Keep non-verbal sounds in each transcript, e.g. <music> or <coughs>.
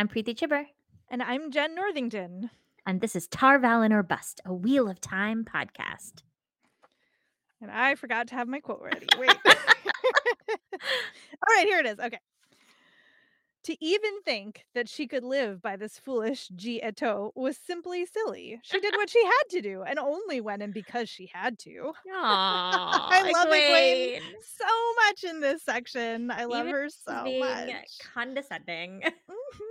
I'm Preeti Chibber. And I'm Jenn Northington. And this is Tar Valon or Bust, a Wheel of Time podcast. And I forgot to have my quote ready. <laughs> Wait. <laughs> All right, here it is. Okay. To even think that she could live by this foolish ji'e'toh was simply silly. She did what she had to do and only when and because she had to. Aww, <laughs> I love Egwene so much in this section. I love Even her so being much. condescending. Mhm.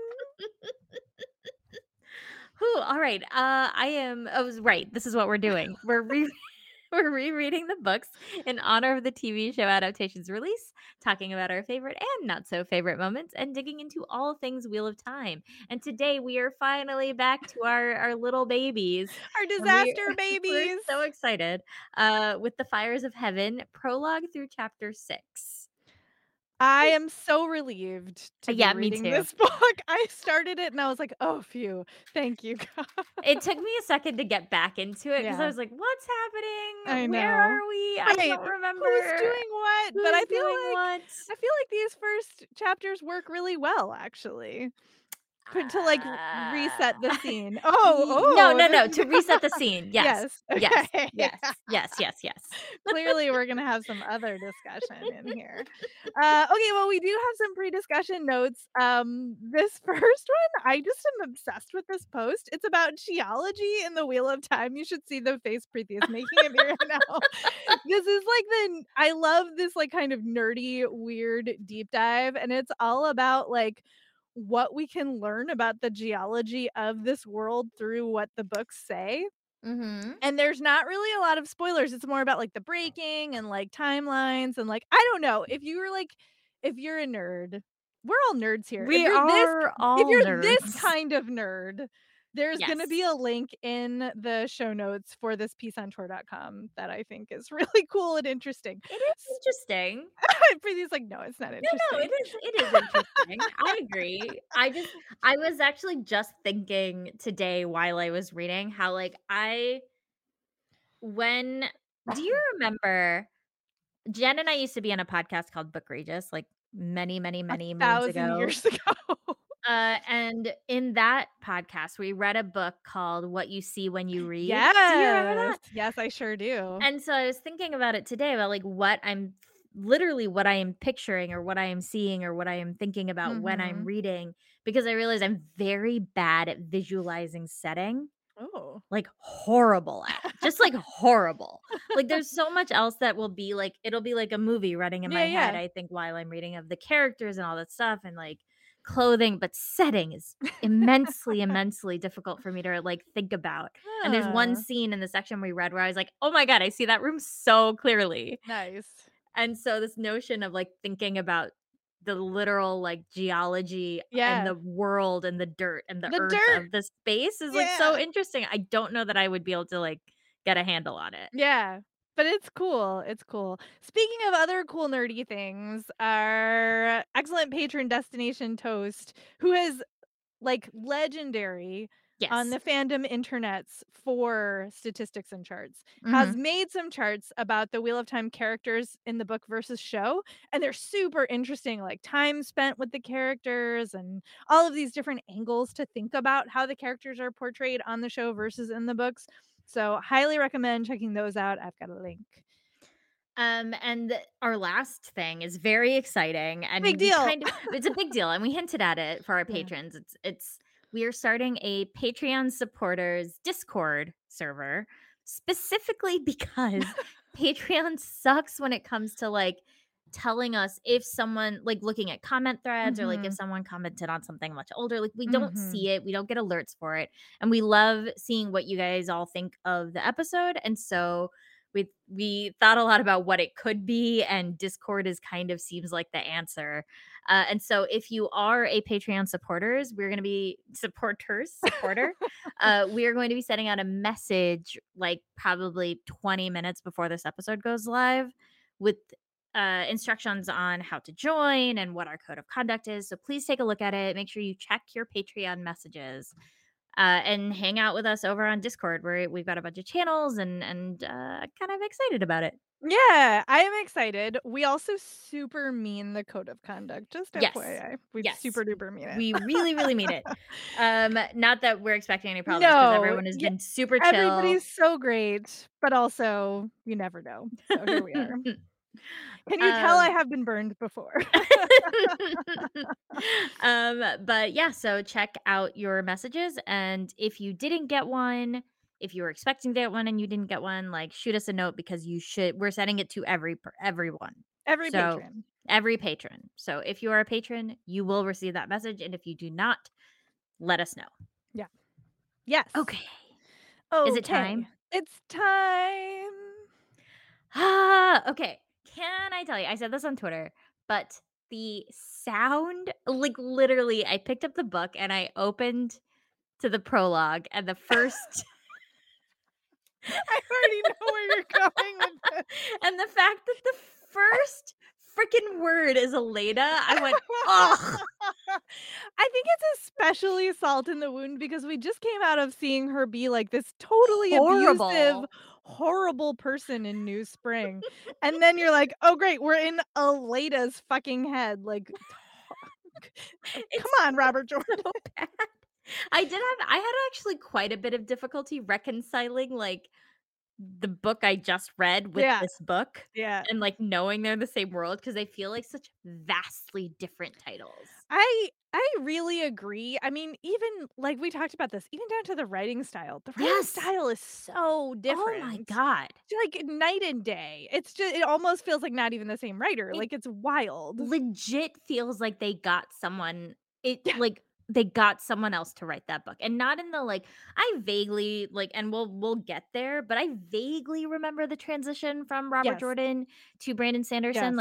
Whew, all right. Uh, I am. I was right. This is what we're doing. <laughs> We're re- <laughs> we're rereading the books in honor of the TV show adaptation's release, talking about our favorite and not so favorite moments, and digging into all things Wheel of Time. And today we are finally back to our our little babies. Our disaster <laughs> We're babies. so excited. Uh, with the Fires of Heaven prologue through chapter six. I am so relieved to Yeah, be me reading too. this <laughs> book. I started it and I was like, oh, phew. Thank you, <laughs> God. It took me a second to get back into it because I was like, "What's happening? I know. Where are we? I Right. don't remember Who's doing what? but I feel like what." I feel like these first chapters work really well, actually. To like reset the Uh, scene. <laughs> Oh, Ye- no, oh, no, no. To reset the <laughs> scene. Yes. yes, Yes. okay. Yes. Yes. Yes. Yes. <laughs> Clearly, we're gonna have some other discussion in here. Uh, okay, well, we do have some pre-discussion notes. Um, this first one, I just am obsessed with this post. It's about geology in the Wheel of Time. You should see the face Preeti is making it right now. this is like the I love this like kind of nerdy, weird deep dive, and it's all about like what we can learn about the geology of this world through what the books say Mm-hmm. and there's not really a lot of spoilers it's more about like the breaking and like timelines and like i don't know if you were like if you're a nerd we're all nerds here We if you're this all if you're nerds. this kind of nerd there's going to be a link in the show notes for this piece on Tor.com that i think is <laughs> really cool and interesting It is interesting. <laughs> Preeti's like no it's not interesting no, it is. It is interesting. I agree. I just, I was actually just thinking today while I was reading how, like, I, when, do you <laughs> remember Jen and I used to be on a podcast called Book Regis, like many, many, many a thousand ago. years ago Uh, and in that podcast, we read a book called What You See When You <laughs> Read. yes Do you remember that? yes i sure do And so I was thinking about it today about like what I'm literally what I am picturing or what I am seeing or what I am thinking about when I'm Mhm. reading because I realize I'm very bad at visualizing setting, oh like horrible at just like <laughs> horrible. Like there's so much else that will be like it'll be like a movie running in my Yeah, head. I think while I'm reading of the characters and all that stuff and like clothing, but setting is <laughs> immensely, immensely difficult for me to like think about. And there's one scene in the section we read where I was like, oh my God, I see that room so clearly. nice And so this notion of like thinking about the literal like geology Yeah. and the world and the dirt and the, The earth dirt. of the space is like so interesting. I don't know that I would be able to like get a handle on it. Yeah. But it's cool. It's cool. Speaking of other cool nerdy things, our excellent patron Destination Toast, who is like legendary Yes. on the fandom internets for statistics and charts, has Mhm. made some charts about the Wheel of Time characters in the book versus show. And they're super interesting, like time spent with the characters and all of these different angles to think about how the characters are portrayed on the show versus in the books. So, highly recommend checking those out. I've got a link. Um, and th- our last thing is very exciting, and Big deal. Kind of, it's a big deal, and we hinted at it for our <laughs> Yeah. patrons. It's it's we are starting a Patreon supporters Discord server specifically because <laughs> Patreon sucks when it comes to like telling us if someone like looking at comment threads or like if Mhm. someone commented on something much older like we don't Mhm. see it we don't get alerts for it and we love seeing what you guys all think of the episode and so we we thought a lot about what it could be and discord is kind of seems like the answer uh, and so if you are a patreon supporters we're going to be supporters supporter <laughs> uh, we are going to be sending out a message like probably 20 minutes before this episode goes live with uh, instructions on how to join and what our code of conduct is so please take a look at it make sure you check your patreon messages uh, and hang out with us over on Discord, where we've got a bunch of channels and and uh, kind of excited about it. Yeah, I am excited. We also super mean the code of conduct, just Yes. FYI. We Yes. super duper mean it. We really, really mean it. <laughs> Um, not that we're expecting any problems because No, everyone has yeah, been super chill. Everybody's so great, but also you never know. So here we are. <laughs> Can you tell I Um, have been burned before? <laughs> um, but yeah, so check out your messages. And if you didn't get one, if you were expecting to get one and you didn't get one, like shoot us a note because you should. We're sending it to every everyone, Every So- patron. every patron. So if you are a patron, you will receive that message, and if you do not, let us know. Yeah. Yes. Okay. Okay. Is it time? It's time. Ah, <gasps> okay. Can I tell you? I said this on Twitter, but the sound, like literally, I picked up the book and I opened to the prologue, and the first, <laughs> I already know where you're going with this. <laughs> and the fact that the first freaking word is Elaida, I went, ugh. <laughs> I think it's especially salt in the wound because we just came out of seeing her be like this totally abusive, Horrible. person in New Spring. and then you're like, oh great, we're in Elaida's fucking head. Like <laughs> uh, It's come on, Robert Jordan. so. <laughs> I did have, I had actually quite a bit of difficulty reconciling like the book I just read with Yeah. this book. Yeah. and like knowing they're the same world because they feel like such vastly different titles. I I really agree. I mean, even like we talked about this, even down to the writing style. The writing Yes. style is so different. Oh my god. like night and day. It's just it almost feels like not even the same writer. It- like it's wild. Legit feels like they got someone it Yeah. like they got someone else to write that book. And not in the like I vaguely like and we'll we'll get there, but I vaguely remember the transition from Robert Yes. Jordan to Brandon Sanderson Yes.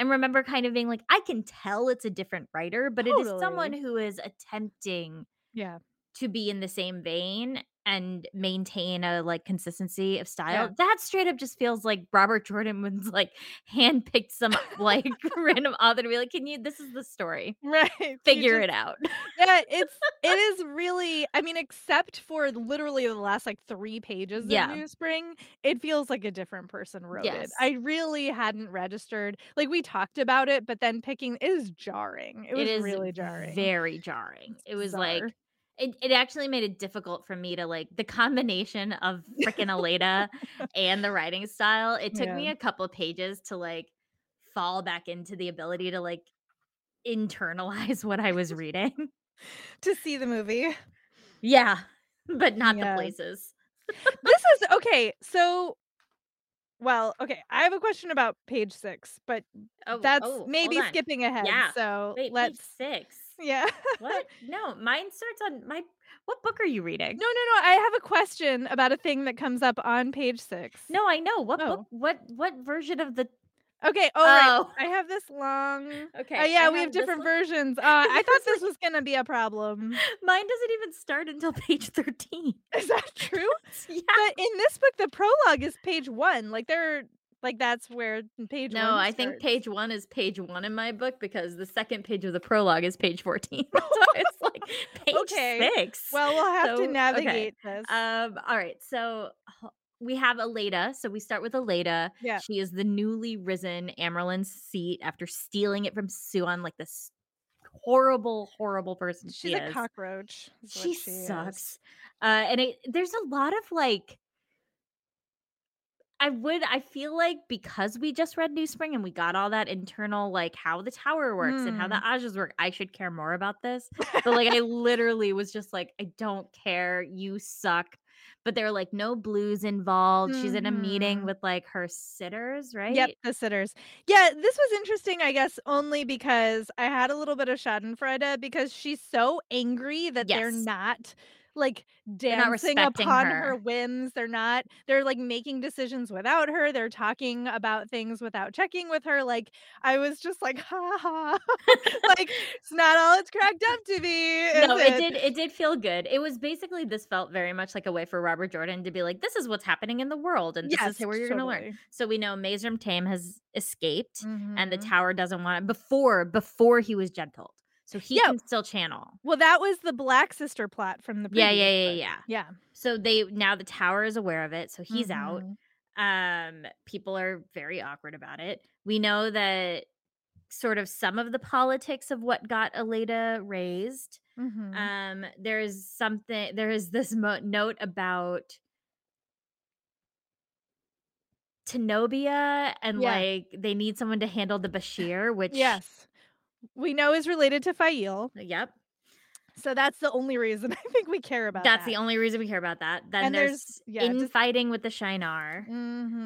And remember kind of being like I can tell it's a different writer, but it is someone who is attempting Yeah. To be in the same vein and maintain a like consistency of style. Yeah. That straight up just feels like Robert Jordan was <laughs> like handpicked some like <laughs> random author to be like, can you this is the story. Right. Figure just- it out. Yeah, it's <laughs> it is really I mean, except for literally the last like three pages Yeah. of New Spring, it feels like a different person wrote Yes. it. I really hadn't registered. Like we talked about it, but then picking is jarring. It was it is really jarring. Very jarring. It was like. It, it actually made it difficult for me to like the combination of freaking Elaida <laughs> and the writing style. It took me a couple of pages to like fall back into the ability to like internalize what I was reading. <laughs> to see the movie. Yeah, but not Yeah. the places. this is <laughs> okay. So, well, okay. I have a question about page six, but Oh, that's oh, maybe skipping ahead. Yeah. So Wait, let's. page six. Yeah. What? No, mine starts on my. What book are you reading? No, no, no. I have a question about a thing that comes up on page six. no, I know what Oh. book. What what version of the? Okay. Oh, right. Oh. I have this long. <laughs> Okay. Oh, yeah, I we have different versions. Uh, I thought This <laughs> was gonna be a problem. Mine doesn't even start until page thirteen. Is that true? <laughs> yeah. But in this book, the prologue is page one. Like they're like that's where page No. I think page one is page one in my book because the second page of the prologue is page fourteen. <laughs> so <laughs> it's like page Okay. six. Well, we'll have So, to okay. navigate this. Um, all right. So we have Elaida. So we start with Elaida. Yeah. She is the newly risen Amyrlin's seat after stealing it from Siuan, like this horrible, horrible person She's she a is. cockroach. She is. sucks. Uh, and it, there's a lot of like, I would, I feel like because we just read New Spring and we got all that internal, like how the tower works and how the Ajahs work, I should care more about this. <laughs> But like, I literally was just like, I don't care. You suck. But there are like no blues involved. She's in a meeting Mhm. with like her sitters, right? Yep, the sitters. Yeah, this was interesting, I guess, only because I had a little bit of Schadenfreude because she's so angry that they're not like dancing upon her. her whims. They're not, they're like making decisions without her. They're talking about things without checking with her. Like, I was just like, ha ha. <laughs> like, it's not all it's cracked up to be. no, it did. It did feel good. It was basically this felt very much like a way for Robert Jordan to be like, "This is what's happening in the world, and this Yes, is where you're going to learn." So we know Mazrim Taim has escaped, and the Mhm. tower doesn't want it before before he was gentled, so he Yeah. can still channel. Well, that was the Black Sister plot from the Yeah, yeah, yeah, yeah. Yeah. So they now the tower is aware of it, so he's out. Mhm. Um, people are very awkward about it. We know that sort of some of the politics of what got Elaida raised. Mhm. Um, there's something there is this mo- note about Tenobia and Yeah. like they need someone to handle the Bashere, which Yes. We know is related to Faile. Yep. So that's the only reason <laughs> I think we care about That's that. the only reason we care about that. Then And there's, there's- yeah, just- infighting with the Shienar,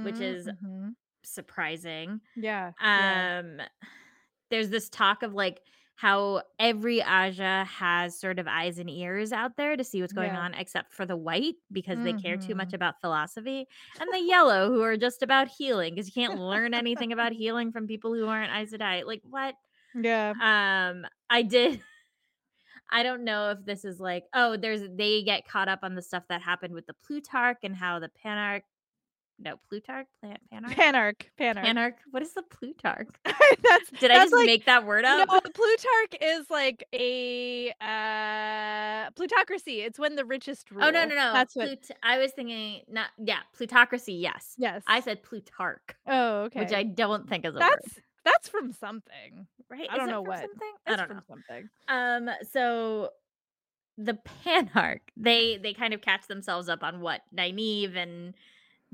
which Mhm, is mhm. surprising. yeah. yeah. Um there's this talk of like how every Ajah has sort of eyes and ears out there to see what's going Yeah. on, except for the white because they care too much Mhm. about philosophy, and the <laughs> yellow who are just about healing because you can't learn anything about healing from people who aren't Aes Sedai. Like what? Yeah. Um, I did. <laughs> I don't know if this is like, oh, there's they get caught up on the stuff that happened with the Plutarch and how the Panarch, no Plutarch, plant Panarch, Panarch. Panarch. Panarch. What is the Plutarch? <laughs> that's Did I that's just like, make that word up? No, Plutarch is like a uh plutocracy. It's when the richest rule. Oh no no no! That's what. I was thinking not yeah plutocracy. Yes, yes. I said Plutarch, Oh, okay. which I don't think is a that's word. That's from something. Right? I don't know from what. Something? I don't from know. something. Um. So the Panarch, they they kind of catch themselves up on what Nynaeve and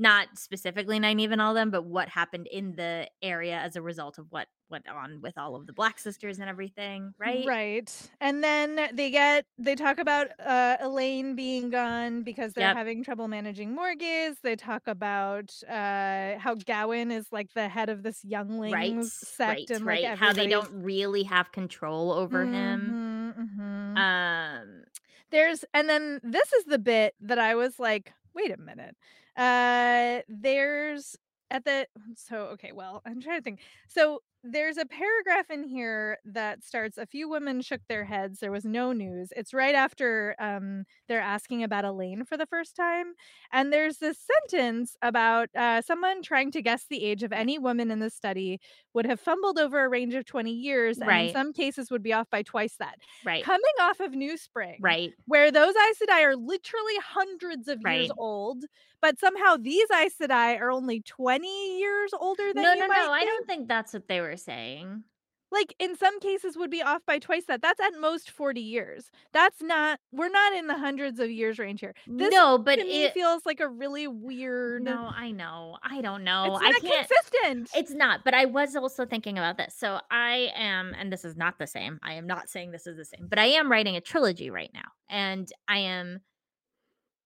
not specifically Nynaeve and all them, but what happened in the area as a result of what went on with all of the Black Sisters and everything. Right. Right. And then they get they talk about uh Elayne being gone because they're Yep. having trouble managing Morgase. They talk about uh how Gawyn is like the head of this younglings Right. sect right. and like. How they don't really have control over him. Mhm, mhm. Um. there's and then this is the bit that I was like, wait a minute. Uh there's at the so okay, well, I'm trying to think. So there's a paragraph in here that starts a few women shook their heads there was no news it's right after um they're asking about elayne for the first time and there's this sentence about uh, someone trying to guess the age of any woman in the study would have fumbled over a range of 20 years and in some cases would be off by twice that Right. coming off of new spring Right. where those Aes Sedai are literally hundreds of years old, but somehow these Aes Sedai are only 20 years older than No, you no, might no. I don't think that's what they were saying. Like in some cases would be off by twice that. That's at most 40 years. That's not we're not in the hundreds of years range here. This no, but it. feels like a really weird No, I know. I don't know. It's I can't. consistent. It's not, but I was also thinking about this. So I am, and this is not the same. I am not saying this is the same, but I am writing a trilogy right now. And I am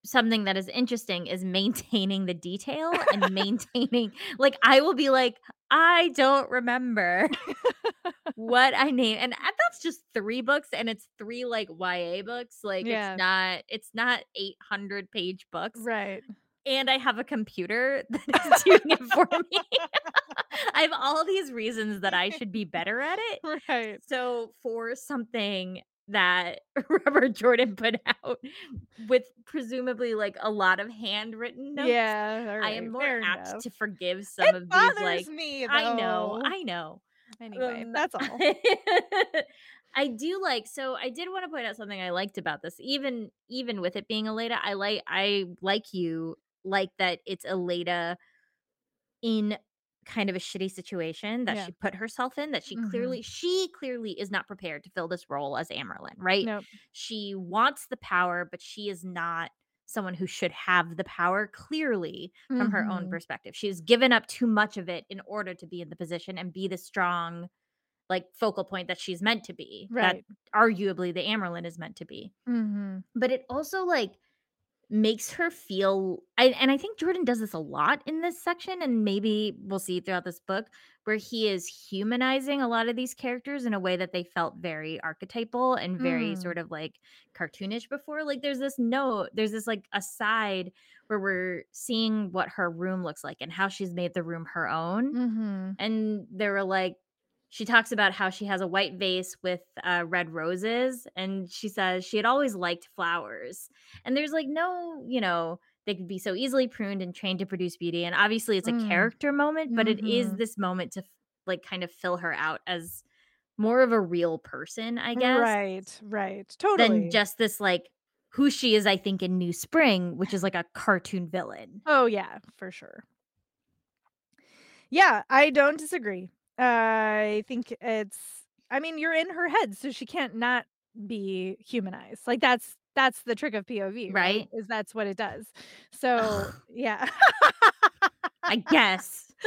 something that is interesting is maintaining the detail and <laughs> maintaining like I will be like, I don't remember <laughs> <laughs> what I name. And uh, that's just three books and it's three like YA books. Like Yeah. it's not it's not 800 page books right. and I have a computer <laughs> that is doing it for me. I have all these reasons that I should be better at it. Right. So for something that <laughs> Robert Jordan put out with presumably like a lot of handwritten notes, Yeah. all I am more apt enough. to forgive some It of these like me. I know. I know. Anyway, Um, that's all. <laughs> I do like so I did want to point out something I liked about this. Even even with it being Elaida, I like I like you like that it's Elaida in kind of a shitty situation that Yeah. she put herself in that she Mhm. clearly she clearly is not prepared to fill this role as Amyrlin, right? Nope. She wants the power, but she is not someone who should have the power clearly from her own Mhm. perspective. She's given up too much of it in order to be in the position and be the strong like focal point that she's meant to be. Right. That arguably the Amyrlin is meant to be. hmm But it also like makes her feel I, and I think Jordan does this a lot in this section and maybe we'll see throughout this book where he is humanizing a lot of these characters in a way that they felt very archetypal and very Mm. sort of like cartoonish before like there's this note there's this like aside where we're seeing what her room looks like and how she's made the room her own hmm and they were like she talks about how she has a white vase with uh, red roses and she says she had always liked flowers and there's like no you know they could be so easily pruned and trained to produce beauty and obviously it's a Mm. character moment but it is Mhm. this moment to like kind of fill her out as more of a real person i guess Right. Right. Totally. than just this like who she is i think in new spring which is like a cartoon villain Oh yeah, for sure. Yeah, I don't disagree. I think it's I mean, you're in her head, so she can't not be humanized. Like, that's that's the trick of POV, right? Right? Is that's what it does. So, <sighs> yeah. I guess. <laughs>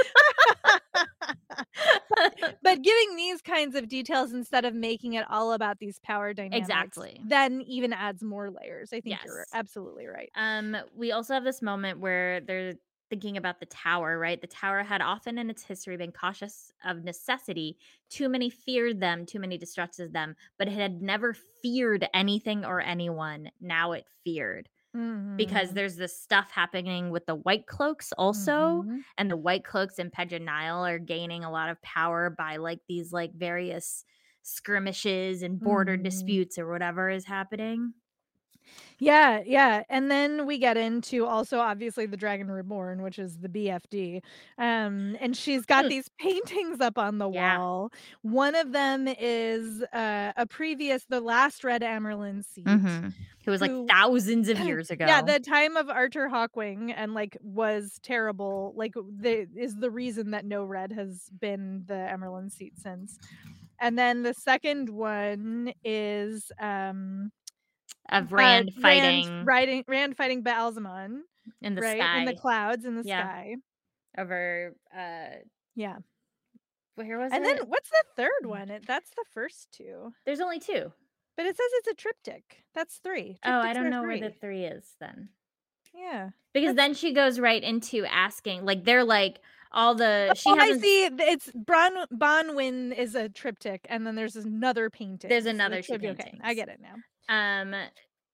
But giving these kinds of details instead of making it all about these power dynamics Exactly. then even adds more layers. I think you're absolutely right. Um, we also have this moment where they're thinking about the tower, right? The tower had often in its history been cautious of necessity. Too many feared them, too many distrusted them, but it had never feared anything or anyone. Now it feared. Because Mhm. there's this stuff happening with the white cloaks also, Mhm. and the white cloaks in Pedron Niall are gaining a lot of power by like these like various skirmishes and border Mhm. disputes or whatever is happening. Yeah, yeah, and then we get into also obviously the Dragon Reborn, which is the BFD. Um, and she's got these paintings up on the Yeah. wall. One of them is uh, a previous the last Red Amyrlin seat. Mhm. It was like who- thousands of <laughs> years ago. Yeah, the time of Artur Hawkwing and like was terrible. Like the is the reason that no red has been the Amyrlin seat since. And then the second one is um of uh, Rand fighting Rand, riding, Rand fighting Baalzamon, in the right? sky In the clouds in the Yeah. sky. over uh Yeah. where was And it? then what's the third one? It, that's the first two. There's only two. But it says it's a triptych. That's three. Oh, I don't know where the three is then. Yeah. Because then she goes right into asking, like they're like all the she oh, I hasn't see. It's Bron Bonwhin is a triptych, and then there's another painting. There's another trivia- okay, I get it now. Um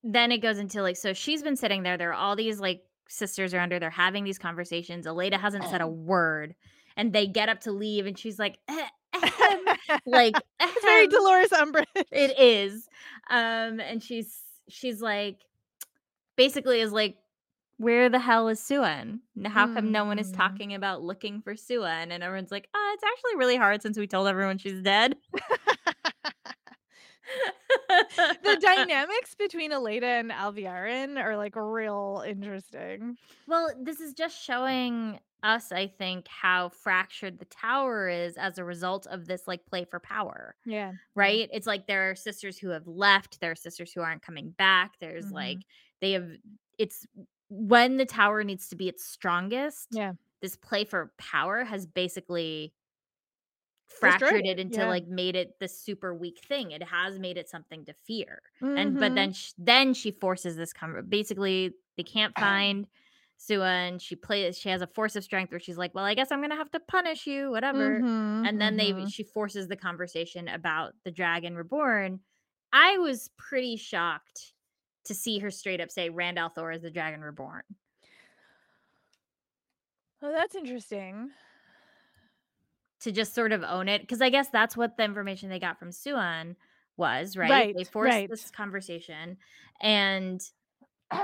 then it goes into like so she's been sitting there there are all these like sisters around her they're having these conversations Elaida hasn't said a word and they get up to leave and she's like "Eh, ahem," <laughs> like it's very. Dolores Umbridge. it is um and she's she's like basically is like where the hell is Siuan? How come no one is Mm. talking about looking for Siuan? And everyone's like, oh, it's actually really hard since we told everyone she's dead. <laughs> <laughs> <laughs> the <laughs> dynamics between Elaida and Alviarin are like real interesting. Well, this is just showing us, I think, how fractured the tower is as a result of this like play for power, Yeah. right? It's like there are sisters who have left, there are sisters who aren't coming back. There's Mhm. like they have it's when the tower needs to be its strongest. Yeah. This play for power has basically fractured it, into yeah. like made it this super weak thing. It has made it something to fear and but Mhm. then sh- then she forces this con- basically they can't <clears throat> find Sua and she plays she has a force of strength where she's like well I guess I'm gonna have to punish you whatever Mhm, and then they mhm. she forces the conversation about the dragon reborn I was pretty shocked to see her straight up say Rand al'Thor is the dragon reborn Oh, that's interesting. To just sort of own it because I guess that's what the information they got from Siuan was right, they forced right. this conversation and <clears throat>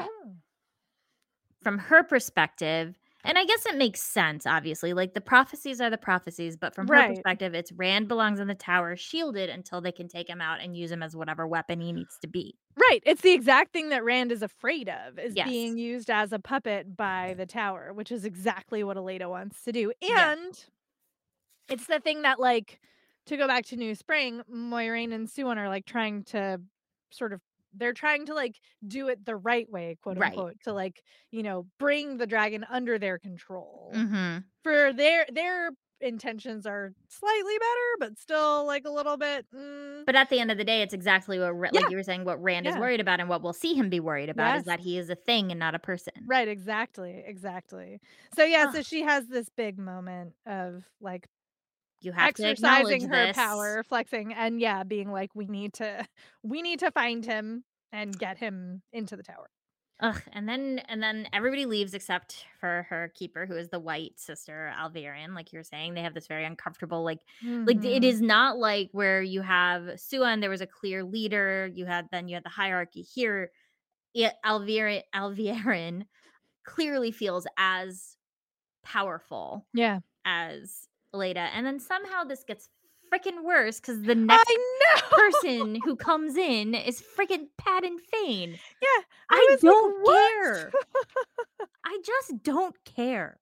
from her perspective, and I guess it makes sense, obviously. Like the prophecies are the prophecies, but from her perspective, it's Rand belongs in the tower, shielded until they can take him out and use him as whatever weapon he needs to be. Right. It's the exact thing that Rand is afraid of is Yes. being used as a puppet by the tower, which is exactly what Elaida wants to do. And it's the thing that like to go back to New Spring, Moiraine and Siuan are like trying to sort of they're trying to like do it the right way, quote Right. unquote, to like, you know, bring the dragon under their control. Mm-hmm. For their their intentions are slightly better, but still like a little bit mm, But at the end of the day, it's exactly what, Ra- Yeah. like you were saying, what Rand is worried about, and what we'll see him be worried about Yes. is that he is a thing and not a person. Right, exactly, exactly. So yeah, so she has this big moment of like You have to exercising her this. power, flexing, and yeah, being like, we need to, we need to find him and get him into the tower. Ugh, and then and then everybody leaves except for her keeper, who is the white sister Alviarin. Like you were saying, they have this very uncomfortable, like like it Mhm. is not like where you have Siuan. There was a clear leader. You had then you had the hierarchy here. It, Alviarin Alviarin clearly feels as powerful Yeah, as Leda, and then somehow this gets freaking worse because the next person who comes in is freaking Padan Fain. yeah, I like, don't "What?" care. I just don't care.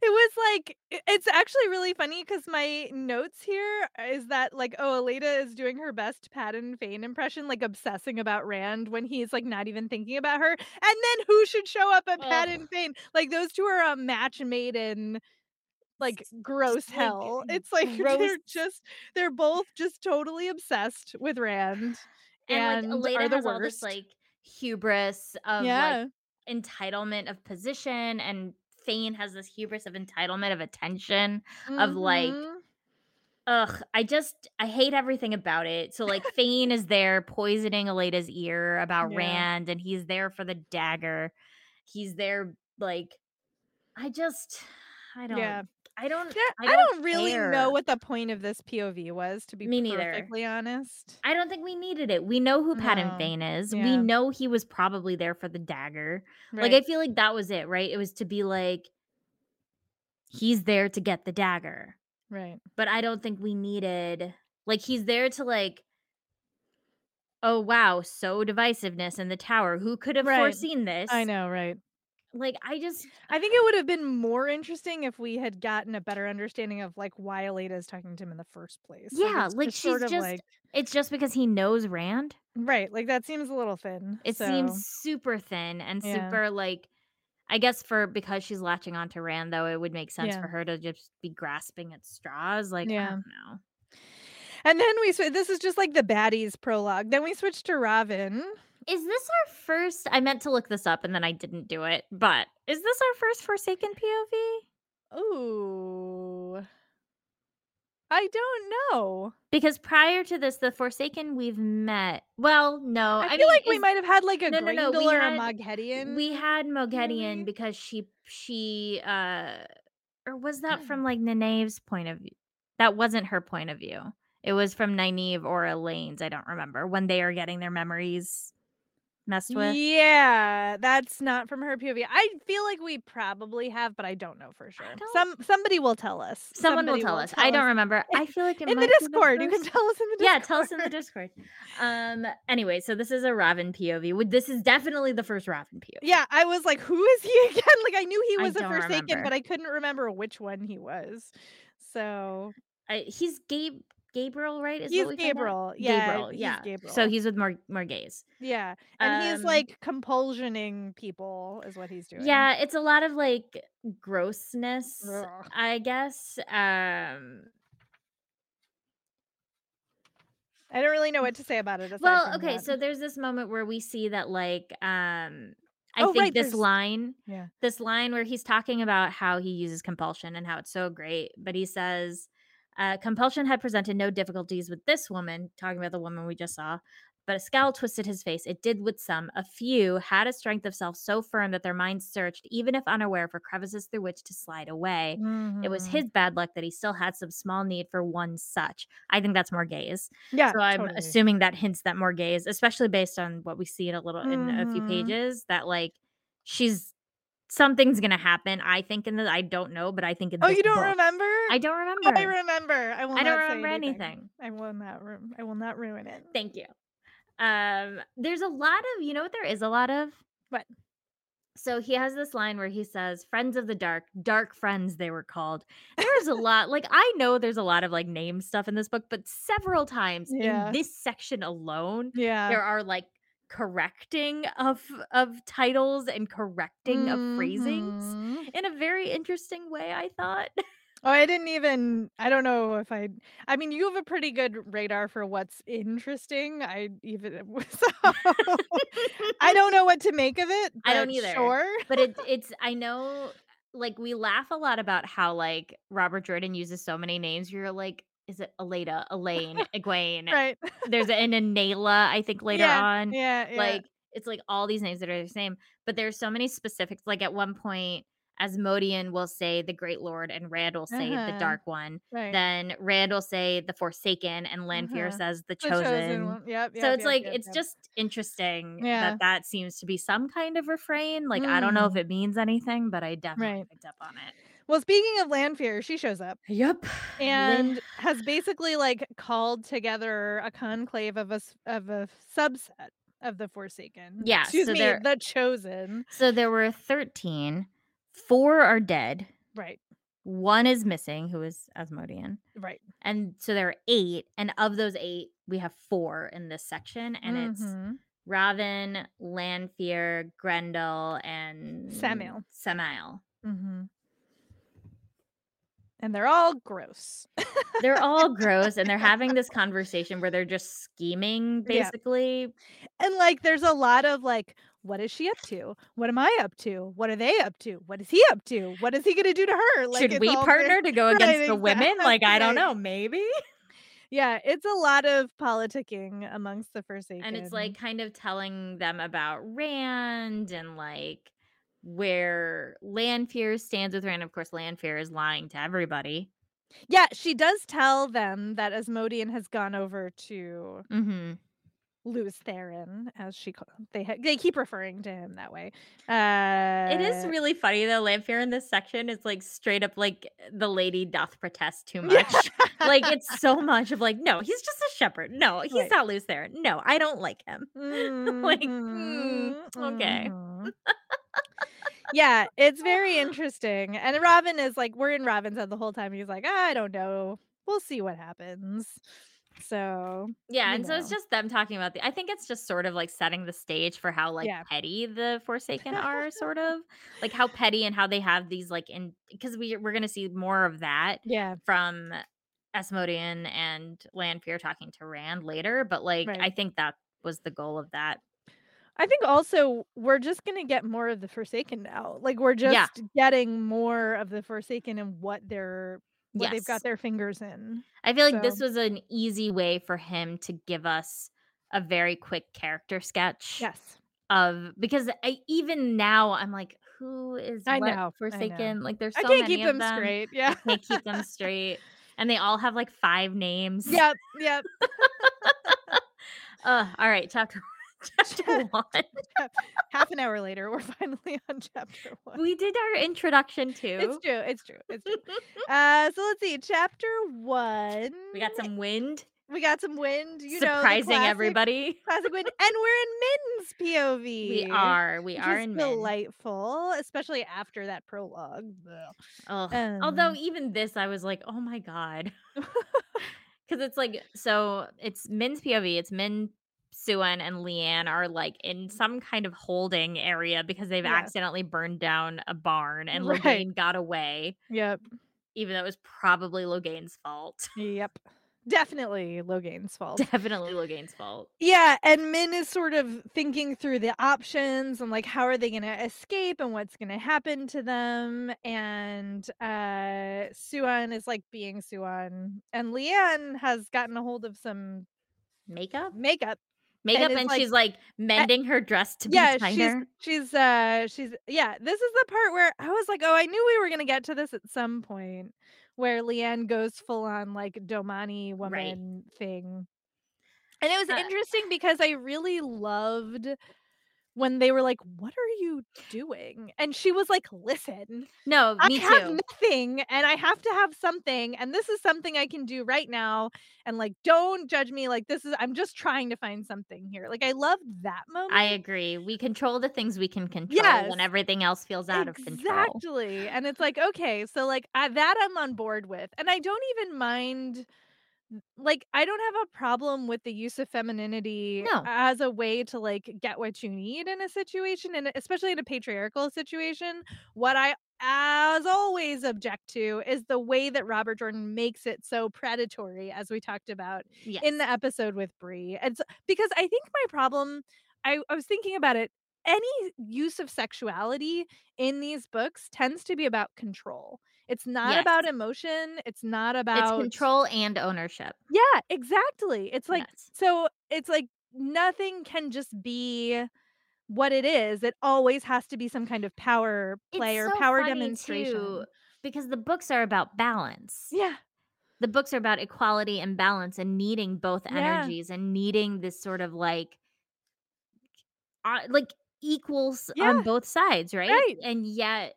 It was like it's actually really funny because my notes here uh, is that, like, oh, Elaida is doing her best Pat Padan Fain impression, like, obsessing about Rand when he's, like, not even thinking about her, and then who should show up at Padan and Fain? Like, those 2 are um, a match made in, like, Just, gross like, hell. It's like <laughs> gross they're just they're both just totally obsessed with Rand And, like, and Elaida are the has all this, worst. like, hubris of, like, Yeah. entitlement of position, and Fain has this hubris of entitlement of attention, of, like Mhm. ugh, I just I hate everything about it. So, like, Fain is there poisoning Elaida's ear about Yeah. Rand, and he's there for the dagger. He's there, like I just I don't Yeah. Don't I don't Yeah, I I don't really know what the point of this POV was, to be Me neither. perfectly honest. I don't think we needed it. We know who No. Fain is. We know he was probably there for the dagger. Like, I feel like that was it, right? It was to be like he's there to get the dagger. Right. But I don't think we needed like, he's there to, like "Oh, wow, so divisiveness in the tower. Who could have Right. foreseen this? I know, right. Like, I just I think it would have been more interesting if we had gotten a better understanding of, like, why Elaida is talking to him in the first place. Yeah, it's like, just sort she's of just like it's just because he knows Rand? Right, like, that seems a little thin, It so seems super thin and Yeah. super, like I guess for because she's latching on to Rand, though, it would make sense Yeah. for her to just be grasping at straws, like, I Yeah. don't know. And then we swi this is just, like, the baddies prologue. Then we switch to Rahvin. Is this our first I meant to look this up and then I didn't do it, but is this our first Forsaken POV? Ooh. I don't know. Because prior to this, the Forsaken we've met well, no, I I feel mean, like we is might have had, like, a no, no, no, or a had Moghedien we had Moghedien POV. because she she, uh or was that from, like, Nynaeve's point of view? That wasn't her point of view. It was from Nynaeve or Elayne's, I don't remember, when they are getting their memories messed with. Yeah, that's not from her POV. I feel like we probably have, but I don't know for sure. Some somebody will tell us. Someone will Somebody tell us. I don't remember. I feel like <laughs> it In the Discord, you can tell us in the Yeah, tell us in the Discord. Um, anyway, so this is a Rahvin POV. Would this is definitely the first Rahvin POV. Yeah, I was like, "Who is he <laughs> again?" Like, I knew he was a Forsaken, remember. but I couldn't remember which one he was. So I he's Gabe Gaebril, right? Is He's? Gaebril. Yeah, Gaebril, he's yeah. So he's with Mor Morgase. Yeah, and he's, Um like, compulsioning people is what he's doing. Yeah, it's a lot of, like, grossness, Ugh. I guess, um I don't really know what to say about it Well, okay, that. so there's this moment where we see that, like, um, I Oh, think right, this there's line Yeah. this line where he's talking about how he uses compulsion and how it's so great, but he says, uh, "Compulsion had presented no difficulties with this woman," talking about the woman we just saw, "but a scowl twisted his face. It did with some. A few had a strength of self so firm that their minds searched, even if unaware, for crevices through which to slide away. It was Mhm. his bad luck that he still had some small need for one such." I think that's Morgase. Yeah, So I'm totally. assuming that hints that Morgase, especially based on what we see in a little in a few Mhm. pages, that, like, she's something's gonna happen, I think in the I don't know, but I think in Oh, you don't book. remember? I don't remember. I remember. I will I don't remember anything. anything. I will not ru I will not ruin it. Thank you. Um, there's a lot of you know what there is a lot of? What? So he has this line where he says, "Friends of the dark, dark friends they were called." There's a <laughs> lot like, I know there's a lot of, like, name stuff in this book, but several times in this section alone, Yeah. there are, like, correcting of of titles and correcting of phrasings Mhm. in a very interesting way, I thought. Oh, I didn't even I don't know if I'd I mean, you have a pretty good radar for what's interesting. I even <laughs> so I don't know <laughs> what to make of it, I don't either. sure. But it it's I know like, we laugh a lot about how, like, Robert Jordan uses so many names. You're like, "Is it Elaida, Elayne, <laughs> Egwene?" Right. There's an Anela, I think, later Yeah. on. Yeah, yeah. Like, it's, like, all these names that are the same, but there's so many specifics. Like, at one point, Asmodean will say the Great Lord, and Rand will say the Uh-huh. Dark One. Right. Then Rand will say the Forsaken, and Lanfear Uh-huh. says the The chosen Chosen. one. Yep, So it's yep, like yep, it's yep. just interesting Yeah. that that seems to be some kind of refrain. Like, I don't know if Mm. it means anything, but I definitely Right. picked up on it. Well, speaking of Lanfear, she shows up Yep. and has basically, like, called together a conclave of a of a subset of the Forsaken. Yeah, Excuse so me, they're the Chosen. So there were 13. 4 are dead. Right. one is missing, who is Asmodean. Right. And so there are eight. And of those eight, we have four in this section. And it's Mhm. Rahvin, Lanfear, Graendal, and Sammael. Sammael. Mhm. And they're all gross. They're all gross and they're having this <laughs> conversation where they're just scheming Yeah. basically. And like there's a lot of like what is she up to? What am I up to? What are they up to? What is he up to? What is he going to do to her? Like Should we partner to go <laughs> Right, against the women? Like I don't know, maybe. Yeah, it's a lot of politicking amongst the Forsaken. And it's like kind of telling them about Rand and like where Lanfear stands with Rand. Of course, Lanfear is lying to everybody. Yeah, she does tell them that Asmodean has gone over to Mm-hmm. Lews Therin, as she call they ha- they keep referring to him that way. Uh, It is really funny though. Lanfear in this section is like straight up like the lady doth protest too Yeah. much. like it's so <laughs> much of like, no, he's just a shepherd. No, he's Right. not Lews Therin. No, I don't like him. <laughs> Like, mm, okay. mhm. Yeah, it's very interesting. And Rahvin is like, we're in Rahvin's head the whole time. He's like, I don't know. We'll see what happens. So Yeah, and so it's just them talking about the I think it's just sort of like setting the stage for how like Yeah. petty the Forsaken are, sort <laughs> of. Like how petty and how they have these like in because we we're gonna see more of that yeah, from Asmodean and Lanfear talking to Rand later. But like I think that was the goal of that. I think also we're just gonna get more of the Forsaken now. Like we're just Yeah. getting more of the Forsaken and what they're what they've got their fingers in. I feel like this was an easy way for him to give us a very quick character sketch Yes. of because I, even now I'm like, who is I what know, I know. Forsaken? Like there's so I can't many keep of them straight. Yeah. I can't keep them straight, and they all have like five names. yep. Yep. <laughs> Uh, all right, chapter <laughs> chapter one. Half an hour later, we're finally <laughs> on chapter one. We did our introduction too. It's true. It's true. It's true. <laughs> uh, so let's see. Chapter one. we got some wind, We got some wind. You know, surprising classic- everybody. Classic wind, and we're in Min's POV. We are, we are in Min. delightful, especially after that prologue. Ugh. Although Um, even this, I was like, oh my god, because it's like so. It's Min's POV. It's Min, Siuan, and Leane are like in some kind of holding area because they've Yeah. accidentally burned down a barn, and Right. Logain got away, Yep. even though it was probably Logain's fault. Yep. Definitely Logain's <laughs> fault. Definitely Logain's fault. Yeah, and Min is sort of thinking through the options and like how are they going to escape and what's going to happen to them and uh Siuan is like being Siuan and Leane has gotten a hold of some Makeup, makeup. Makeup, it's and, like- she's like mending her dress to be tighter. she's she's uh she's yeah, this is the part where I was like, "Oh, I knew we were going to get to this at some point." Where Leane goes full on like Domani woman thing. And it was interesting because I really loved when they were like, "What are you doing?" And she was like, "Listen, No, I me have nothing and I have to have something and this is something I can do right now and like don't judge me like this is I'm just trying to find something here." Like I love that moment. I agree. We control the things we can control Yes. when everything else feels out of control. Exactly. And it's like, okay, so like I, that I'm on board with. And I don't even mind like I don't have a problem with the use of femininity No. as a way to like get what you need in a situation and especially in a patriarchal situation. What I as always object to is the way that Robert Jordan makes it so predatory as we talked about Yes. in the episode with Brie. It's because I think my problem, I, I was thinking about it. Any use of sexuality in these books tends to be about control. It's not about emotion. It's not about it's control and ownership. Yeah, exactly. It's like Yes. so. It's like nothing can just be what it is. It always has to be some kind of power play or so power demonstration. too, because the books are about balance. Yeah, The books are about equality and balance and needing both Yeah. energies and needing this sort of like uh, like equals Yeah. on both sides, right? Right. And yet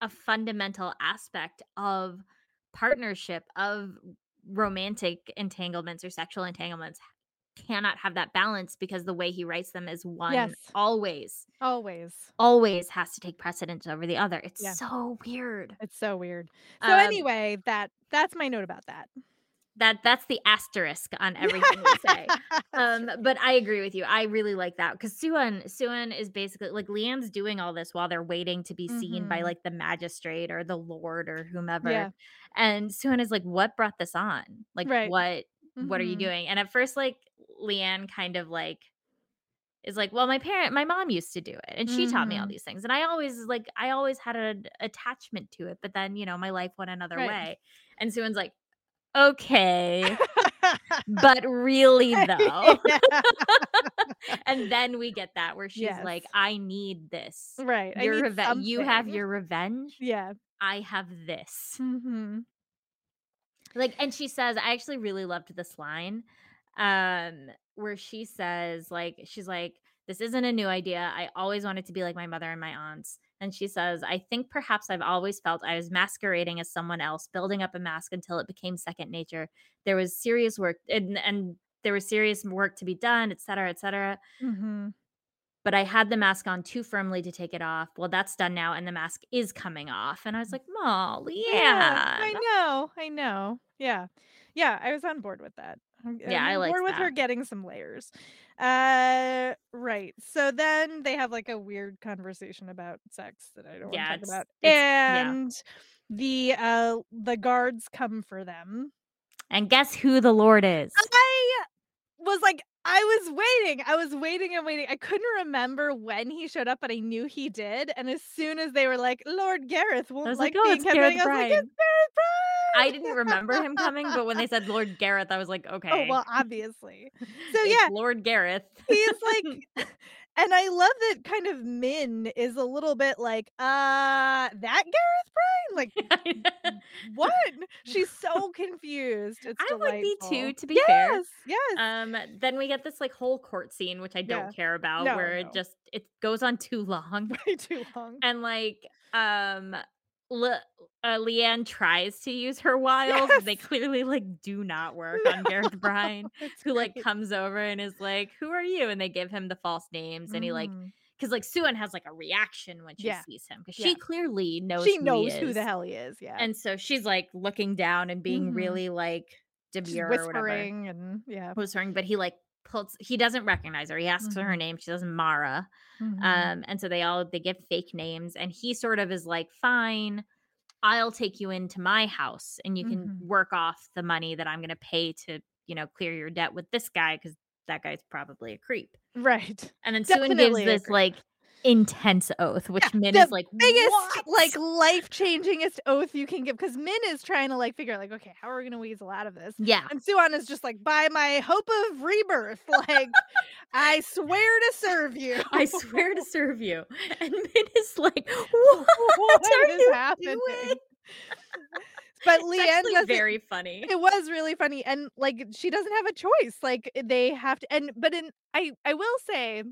a fundamental aspect of partnership of romantic entanglements or sexual entanglements cannot have that balance because the way he writes them is one Yes. always Always. always has to take precedence over the other. It's Yeah. so weird. It's so weird. So Um, anyway, that that's my note about that. That that's the asterisk on everything we say. <laughs> Um, but I agree with you. I really like that because Siuan Siuan is basically like Leane's doing all this while they're waiting to be seen by Mhm. like the magistrate or the lord or whomever. Yeah. And Siuan is like, "What brought this on? Like, Right. what what are you Mhm. doing?" And at first, like Leane kind of like is like, "Well, my parent, my mom used to do it, and she taught me all Mhm. these things, and I always like, I always had an attachment to it, but then you know, my life went another Right. way." And Siuan's like, "Okay." <laughs> but really <laughs> though. <laughs> And then we get that where she's like i need this. Right. Your reve- you have your revenge. Yeah. i have this. Mhm. like and she says i actually really loved this line um where she says like she's like this isn't a new idea. I always wanted to be like my mother and my aunts and she says i think perhaps i've always felt i was masquerading as someone else building up a mask until it became second nature there was serious work and, and there was serious work to be done et cetera et cetera Mhm. but I had the mask on too firmly to take it off. Well, that's done now, and the mask is coming off. And I was like, Molly, yeah. I know. I know. Yeah. Yeah, I was on board with that. Yeah, I on liked board with her getting some layers. Uh right. So then they have like a weird conversation about sex that I don't Yeah, want to talk about. it's- yeah. And the uh the guards come for them. And guess who the Lord is? I was like, I was waiting. I was waiting and waiting. I couldn't remember when he showed up, but I knew he did. And as soon as they were like, Lord Gareth won't like, like, oh, being kept Gareth waiting," I was like, it's Gareth Bryne. I didn't remember him coming, but when they said Lord Gareth, I was like, okay. Oh well, obviously. <laughs> So yeah, Lord Gareth. he's like, <laughs> and I love that kind of Min is a little bit like, uh, that Gareth Bryne, like <laughs> what? She's so confused. It's I would be too, to be fair. Yes, yes. Um, then we get this like whole court scene, which I don't Yeah. care about, No, where no. it just it goes on too long. Way too long. and like um Le- uh, Leane tries to use her <laughs> wiles. They clearly like do not <laughs> work on Gareth Bryne, <laughs> who like great. comes over and is like, "Who are you?" And they give him the false names, and he like because like Siuan has like a reaction when she Yeah. sees him because Yeah. she clearly knows she who knows who the hell he is. Yeah, and so she's like looking down and being Mhm. really like demure whispering and yeah. whispering, but he like pulls. He doesn't recognize her. He asks her her Mhm. name. She says Mara. Mhm. Um, and so they all they give fake names, and he sort of is like, "Fine, I'll take you into my house, and you can Mhm. work off the money that I'm going to pay to, you know, clear your debt with this guy because that guy's probably a creep." right. And then Siuan gives this like intense oath, which Min the is like, biggest "What?" like <laughs> life changingest oath you can give because Min is trying to like figure out like okay how are we gonna weasel out of this yeah, and Siuan is just like by my hope of rebirth like I swear to serve you <laughs> I swear to serve you. <laughs> And Min is like, "What, what are is you happening doing?" but Leane doesn't very funny. it was really funny and like she doesn't have a choice like they have to and but in I I will say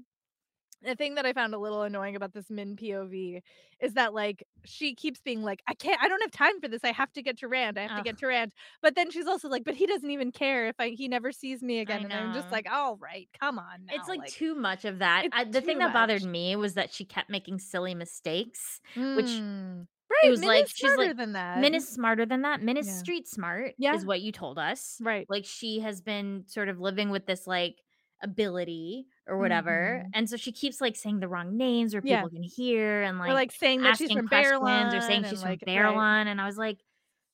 the thing that I found a little annoying about this Min POV is that like she keeps being like, I can't, I don't have time for this. I have to get to Rand. I have to get to Rand. But then she's also like, but he doesn't even care if I he never sees me again. and I'm just like, all right, come on now. It's like, too much of that. I, the thing too that bothered me was that she kept making silly mistakes. which Mm. right. was Min like- is she's smarter like, than that. Min is smarter than that. Min is Yeah. street smart, Yeah. is what you told us. right. Like she has been sort of living with this like ability or whatever. Mhm. And so she keeps like saying the wrong names or Yeah. people can hear and like, or like saying that she's from questions or saying she's like, from right. And I was like,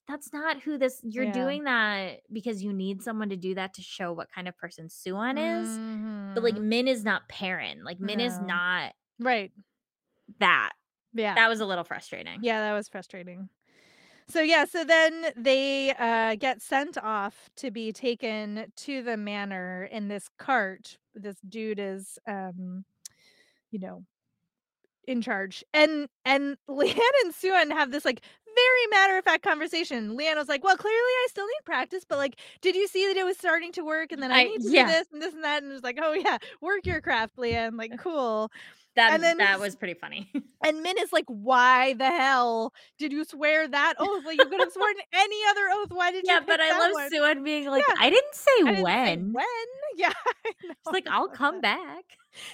that's not who this you're Yeah. doing that because you need someone to do that to show what kind of person Siuan is. But like. Min is not Perrin. Like Min is not right. that. Yeah. That was a little frustrating. Yeah, that was frustrating. So yeah, so then they uh get sent off to be taken to the manor in this cart. This dude is um you know in charge. And and <laughs> Leane and Siuan have this like very matter of fact conversation. Leane was like, "Well, clearly I still need practice, but like, did you see that it was starting to work? And then I, I- need to yeah. do this and this and that." And it was like, "Oh yeah, work your craft, Leane. Like, cool." That And then- that was pretty funny. <laughs> And Min is like, why the hell did you swear that oath? Like you could have sworn <laughs> any other oath. Why did you? yeah, but I love one? Siuan being like, Yeah. I didn't say I didn't say when. when? <laughs> yeah, I She's know, like, I'll come that. back.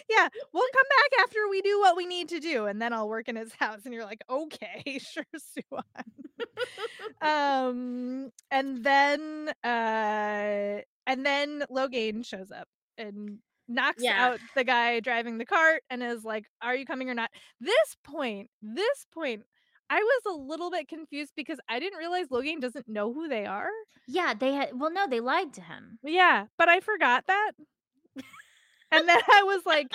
Yeah, we'll come back after we do what we need to do, and then I'll work in his house. And you're like, okay, sure, Siuan. um, and then uh, and then Logain shows up and knocks Yeah. out the guy driving the cart and is like, "Are you coming or not?" This point, this point, I was a little bit confused because I didn't realize Logain doesn't know who they are. Yeah, they had well, no, they lied to him. Yeah, but I forgot that. and then I was like,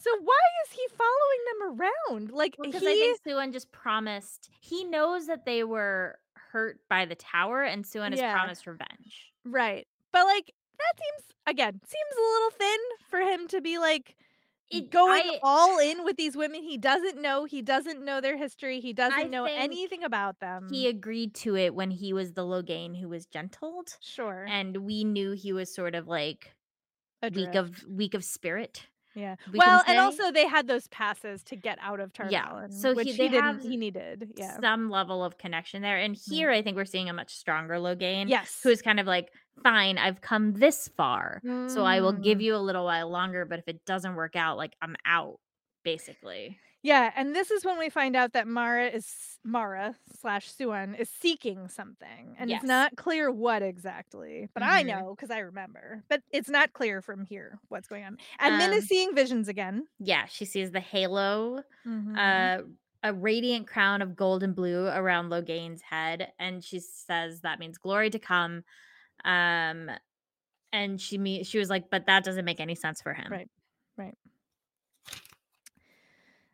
so why is he following them around? Like Because he I think Siuan just promised he knows that they were hurt by the tower and Siuan has Yeah. promised revenge. right. But like that seems again, seems a little thin for him to be like It- going I- all in with these women he doesn't know, he doesn't know their history, he doesn't I know anything about them. He agreed to it when he was the Logain who was gentled. sure. And we knew he was sort of like weak adrift. of weak of spirit. Yeah. we Well, and also they had those passes to get out of Yeah, so he- which he, didn't. have He needed. Yeah. some level of connection there. And here I think we're seeing a much stronger Logain. Yes. Who's kind of like, fine, I've come this far. So I will give Mm. you a little while longer, but if it doesn't work out, like I'm out, basically. Yeah, and this is when we find out that Mara is Mara slash Siuan is seeking something, and Yes. it's not clear what exactly. But I Mhm. know because I remember. But it's not clear from here what's going on. And Min Um, is seeing visions again. Yeah, she sees the halo, Mhm. uh, a radiant crown of gold and blue around Logain's head, and she says that means glory to come. Um, and she me she was like, but that doesn't make any sense for him. Right. Right.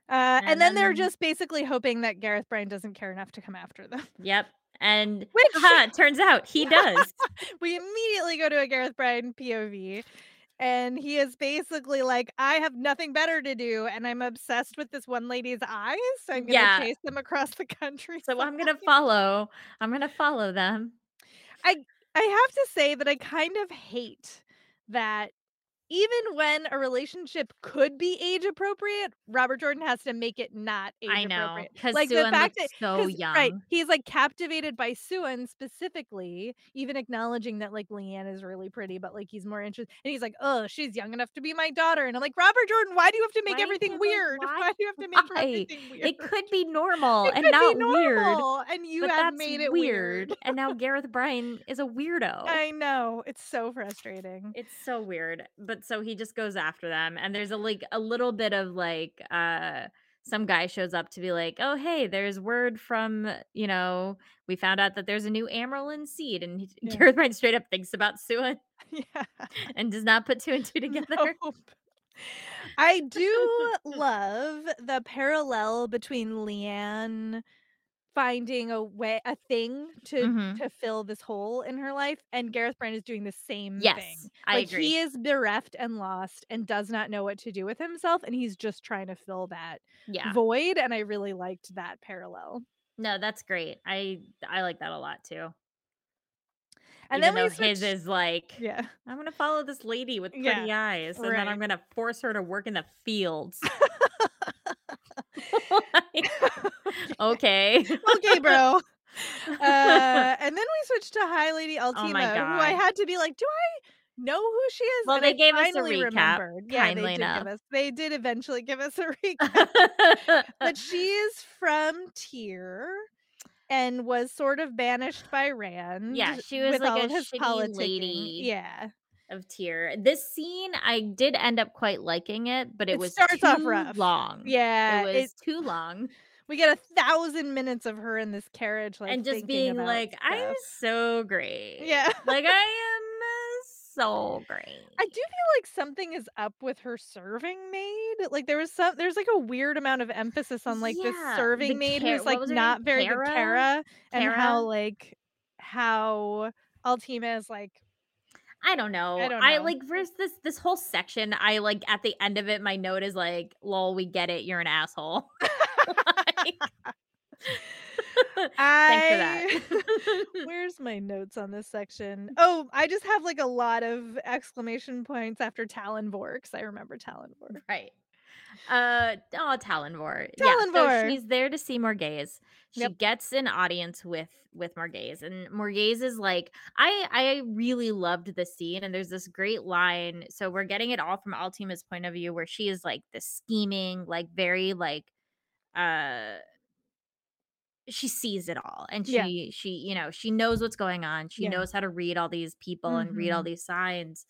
Uh, and, and then they're just basically hoping that Gareth Bryne doesn't care enough to come after them. Yep. And <laughs> Which- it turns out he does. <laughs> we immediately go to a Gareth Bryne POV. And he is basically like, I have nothing better to do, and I'm obsessed with this one lady's eyes. So I'm gonna Yeah. chase them across the country. so I'm gonna follow. I'm gonna follow them. I, I have to say that I kind of hate that even when a relationship could be age appropriate, Robert Jordan has to make it not age appropriate. I know because Like the fact that so young. right, he's like captivated by Siuan specifically, even acknowledging that like Leane is really pretty, but like he's more interested. And he's like, "Oh, she's young enough to be my daughter." And I'm like, Robert Jordan, why do you have to make Right? everything Like, weird? <laughs> why- Why do you have to make why? everything weird? It could be <laughs> normal It and could not be weird. normal, and you have made it weird. weird. and now <laughs> Gareth Bryne is a weirdo. I know it's so frustrating. It's so weird. But so he just goes after them and there's a like a little bit of like uh some guy shows up to be like, "Oh, hey, there's word from, you know, we found out that there's a new Amyrlin Seat." And he, <laughs> Yeah. Gareth Bryne straight up thinks about Siuan <laughs> yeah. <laughs> and does not put two and two together. Nope. I do love the parallel between Leane finding a way a thing to Mhm. to fill this hole in her life and Gareth Bryne is doing the same Yes, thing. I agree. he is bereft and lost and does not know what to do with himself and he's just trying to fill that yeah. void and I really liked that parallel. No, that's great. I I like that a lot too. And Even then though his is like, Yeah. I'm gonna follow this lady with pretty Yeah, eyes, and then. I'm gonna force her to work in the fields. <laughs> <laughs> Like, okay. okay, bro. Uh, <laughs> and then we switched to High Lady Alteima, who I had to be like, do I know who she is? Well, And they I gave us a recap, remembered. Yeah, kindly they did us. They did eventually give us a recap. but she is from Tear and was sort of banished by Rand. Yeah, she was like a his shitty lady. Yeah, of Tear. This scene, I did end up quite liking it, but it, It was starts too off rough. long. yeah. it was it- too long, <laughs> we get a thousand minutes of her in this carriage, like and just being like, "I'm so great." Yeah. like I am so great. I do feel like something is up with her serving maid. Like there was some there's like a weird amount of emphasis on like this serving maid Ca- who's like name? not very good Kara? And how like how Alteima is like I don't know. I, don't know. like first this this whole section. I like at the end of it, my note is like, "Lol, we get it. You're an asshole." <laughs> Like, <laughs> <laughs> I <laughs> Thanks for that. <laughs> <laughs> Where's my notes on this section? Oh, I just have like a lot of exclamation points after Tallanvor's. I remember Talon Vorks. right. Uh oh, Tallanvor. Yeah, so she's there to see Morgase. She Yep. gets an audience with with Morgase, and Morgase is like, I I really loved the scene, and there's this great line. So we're getting it all from Alteima's point of view, where she is like the scheming, like very like uh she sees it all and Yeah. she she you know she knows what's going on she Yeah. knows how to read all these people and read all Mhm. these signs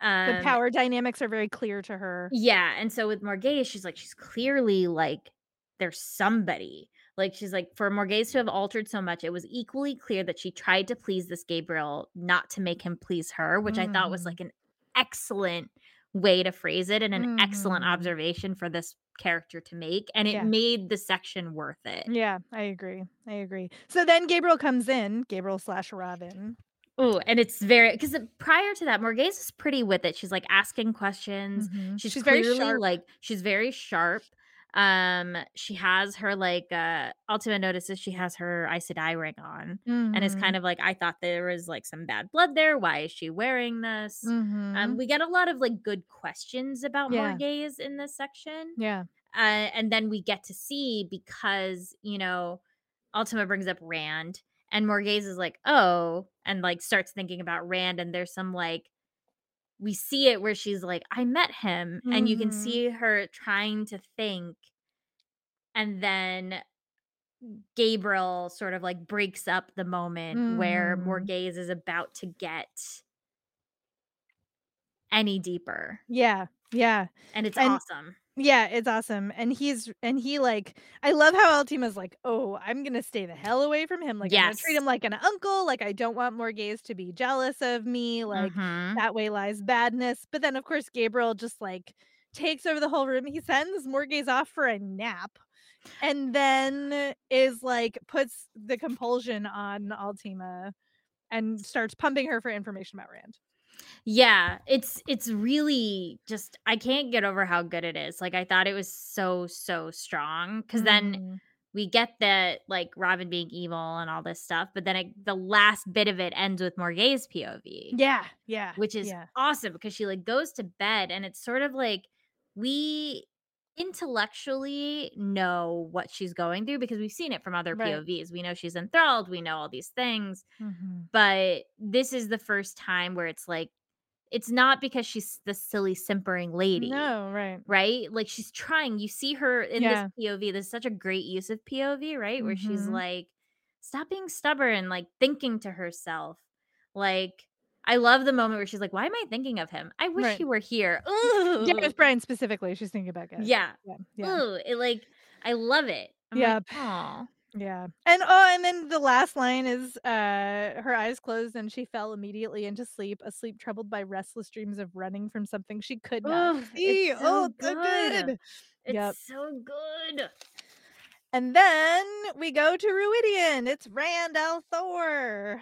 The um power dynamics are very clear to her. yeah and so with Morgase she's like she's clearly like there's somebody like she's like for Morgase to have altered so much it was equally clear that she tried to please this Gaebril not to make him please her which I thought was like an excellent way to phrase it and an excellent Mhm. observation for this character to make and it Yeah. made the section worth it Yeah, I agree. I agree. So then Gaebril comes in, Gaebril slash Rahvin. Oh, and it's very because prior to that, Morgase is pretty with it. She's like asking questions. Mhm. She's, She's very sharp. like she's very sharp. Um, she has her like uh Alteima notices she has her Aes Sedai ring on. And it's kind of like I thought there was like some bad blood there. Why is she wearing this? Um, Mhm. we get a lot of like good questions about Yeah. In this section. Yeah. Uh, and then we get to see because you know Alteima brings up Rand, and Morgase is like, "Oh," and like starts thinking about Rand, and there's some like we see it where she's like, "I met him," and you can Mhm. see her trying to think, and then Gaebril sort of like breaks up the moment where Mhm. Morgase is about to get any deeper, Yeah. Yeah. and it's And awesome. Yeah, it's awesome. And he's and he like I love how Alteima's like, "Oh, I'm going to stay the hell away from him. Like I'm going to treat him like an uncle. Like I don't want Morgase to be jealous of me. Like Mhm. that way lies badness." But then of course Gaebril just like takes over the whole room. He sends Morgase off for a nap and then is like puts the compulsion on Alteima and starts pumping her for information about Rand. Yeah, it's it's really just I can't get over how good it is. Like I thought it was so so strong cuz then Mhm. we get that like Rahvin being evil and all this stuff, but then it, the last bit of it ends with Morgase's POV, Yeah, yeah, which is yeah. awesome because she like goes to bed and it's sort of like we intellectually know what she's going through because we've seen it from other Right. POVs. We know she's enthralled, we know all these things, Mhm. but this is the first time where it's like it's not because she's the silly simpering lady. No, right. Right? Like she's trying. You see her in Yeah. this POV. This is such a great use of POV, right? Where she's Mhm. like, stop being stubborn, like thinking to herself. Like, I love the moment where she's like, why am I thinking of him? I wish Right. he were here. Yeah, Ooh. it was Bryne specifically. She's thinking about it. Yeah. Yeah, yeah. Ooh. It like, I love it. I'm Yep. like. Yeah. And oh, and then the last line is uh her eyes closed and she fell immediately into sleep, asleep troubled by restless dreams of running from something she could not Ooh, see. it's so oh, so good. good. It's Yep. so good. And then we go to Rhuidean. It's Rand al'Thor.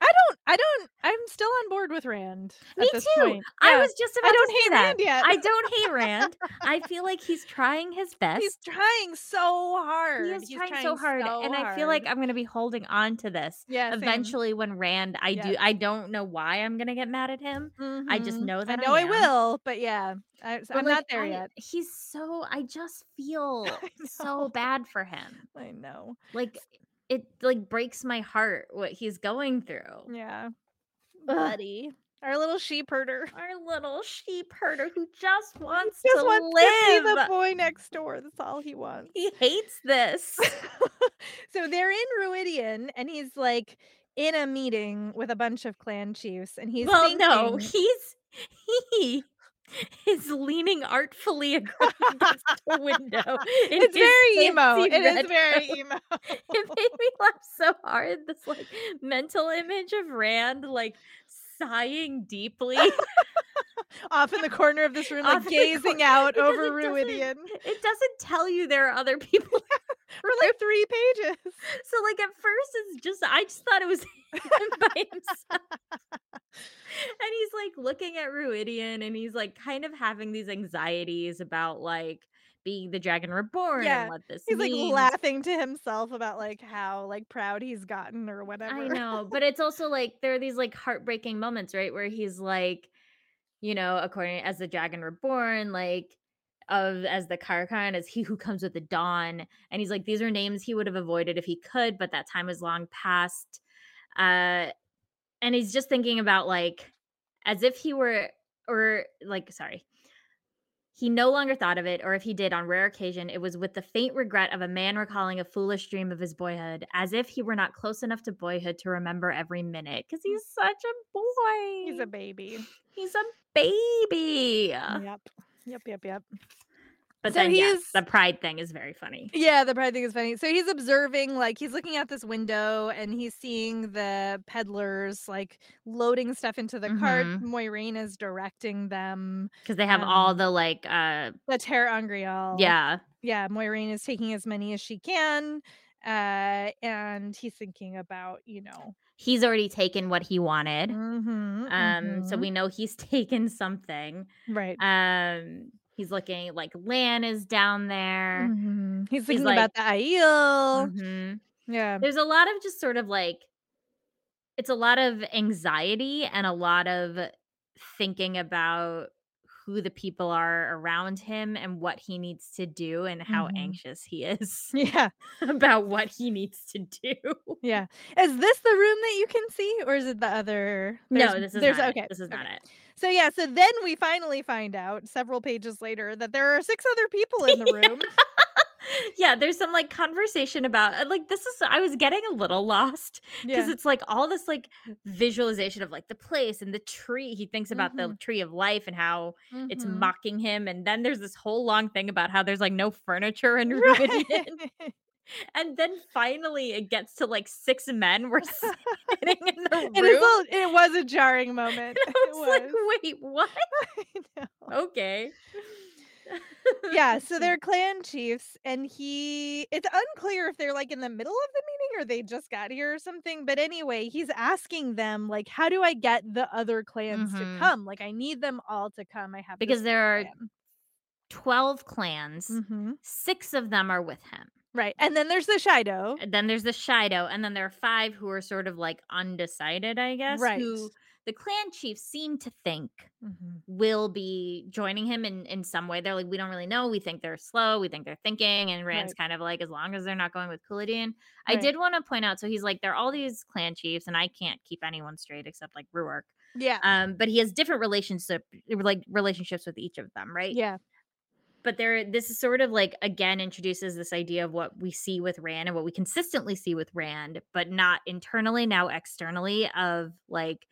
I don't I don't I'm still on board with Rand. Me too. I Yeah. was just about I don't to say hate that. Rand yet. I don't hate Rand. I feel like he's trying his best. He's trying so hard. He is He's trying, so hard, so and I feel like. I'm gonna be holding on to this. Yeah, same. Eventually, when Rand, I do, I don't know why I'm gonna get mad at him. I just Mhm. know that I know I, am. will, but yeah, I, I'm like, not there I- yet. He's so. I just <laughs> feel I so bad for him. I know. Like it, like breaks my heart what he's going through. Yeah, buddy, our little sheep herder. Our little sheep herder who <laughs> just wants Just to wants live. to see the boy next door. That's all he <laughs> wants. he hates this. <laughs> so they're in Rhuidean, and he's like in a meeting with a bunch of clan chiefs, and he's well, thinking, no, he's he <laughs> is leaning artfully across <laughs> against the window. it's very emo. It is very coat. emo. <laughs> It made me laugh so hard. This like mental image of Rand like sighing deeply <laughs> Off in the corner of this room, off like gazing <laughs> out over Rhuidean It doesn't tell you there are other <laughs> people. for like three pages. So like at first it's just I just thought it was him by himself. and he's like looking at Rhuidean and he's like kind of having these anxieties about like being the dragon reborn Yeah, and what this He's like laughing to himself about like how like proud he's gotten or whatever. I know, <laughs> but it's also like there are these like heartbreaking moments, right? Where he's like, you know, according as the dragon reborn, like of as the Car'a'carn as he who comes with the dawn. And he's like, these are names he would have avoided if he could, but that time is long past. Uh, and he's just thinking about like as if he were or like sorry he no longer thought of it, or if he did on rare occasion, it was with the faint regret of a man recalling a foolish dream of his boyhood, as if he were not close enough to boyhood to remember every minute. Because mm. he's such a boy. He's a baby. He's a baby. Yep. Yep. Yep. Yep. But So then, yes, the pride thing is very funny. Yeah, the pride thing is funny. So he's observing, like he's looking out this window and he's seeing the peddlers like loading stuff into the cart. Mhm. Moiraine is directing them. Because they have all Um, the like, uh, The ter'angreal. yeah, Yeah, Moiraine is taking as many as she can. Uh, and he's thinking about, you know. he's already taken what he wanted. mhm, Um, so mhm. we know he's <laughs> taken something. right. Um, he's looking like Lan is down there. Mhm. He's thinking like- about the Aiel. Mhm. Yeah. There's a lot of just sort of like it's a lot of anxiety and a lot of thinking about who the people are around him and what he needs to do and how Mhm. anxious he is <laughs> Yeah. about what he needs to do. Yeah. Is this the room that you can see, or is it the other? no, this is there's not okay. it. This is not it. So yeah, so then we finally find out several pages later that there are six other people in the <laughs> room. yeah, there's some like conversation about uh, like this is I was getting a little lost because yeah. it's like all this like visualization of like the place and the tree. He thinks about the Mhm. tree of life and how it's Mhm. mocking him, and then there's this whole long thing about how there's like no furniture in. <laughs> Right. And then finally it gets to like six men were <laughs> <laughs> sitting in the room. It is a, it was a jarring <laughs> moment. and I It was like, wait, what? I know. Okay. yeah, so they're clan chiefs, and he it's unclear if they're like in the middle of the meeting or they just got here or something. But anyway, he's asking them, like, how do I get the other clans Mhm. to come? Like, I need them all to come. I have because there are 12 clans, Mhm. six of them are with him. Right, and then there's the Shaido. And then there's the Shaido, and then there are five who are sort of like undecided, I guess. Right. Who the clan chiefs seem to think Mhm. will be joining him in in some way. They're like, we don't really know. We think they're slow. We think they're thinking. And Rand's kind of like, as long as they're not going with Couladin. I did want to point out. So he's like, there are all these clan chiefs, and I can't keep anyone straight except like Rhuarc. Yeah, Um, but he has different relationship like relationships with each of them, right? yeah, but there this is sort of like again introduces this idea of what we see with rand and what we consistently see with rand but not internally now externally of like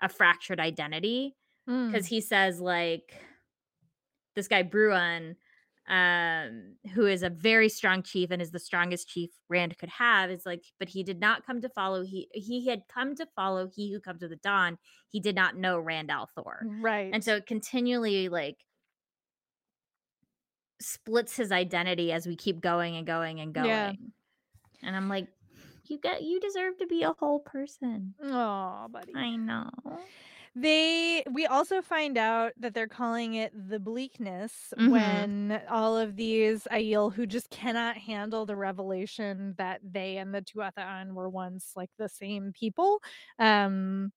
a fractured identity Mm. because he says like this guy Bruan um who is a very strong chief and is the strongest chief rand could have is like but he did not come to follow he he had come to follow he who comes to the dawn he did not know rand al'thor right. and so it continually like splits his identity as we keep going and going and going Yeah. and i'm like you get you deserve to be a whole person oh, buddy. i know They we also find out that they're calling it the bleakness Mhm. when all of these Aiel who just cannot handle the revelation that they and the Tuathaan were once like the same people um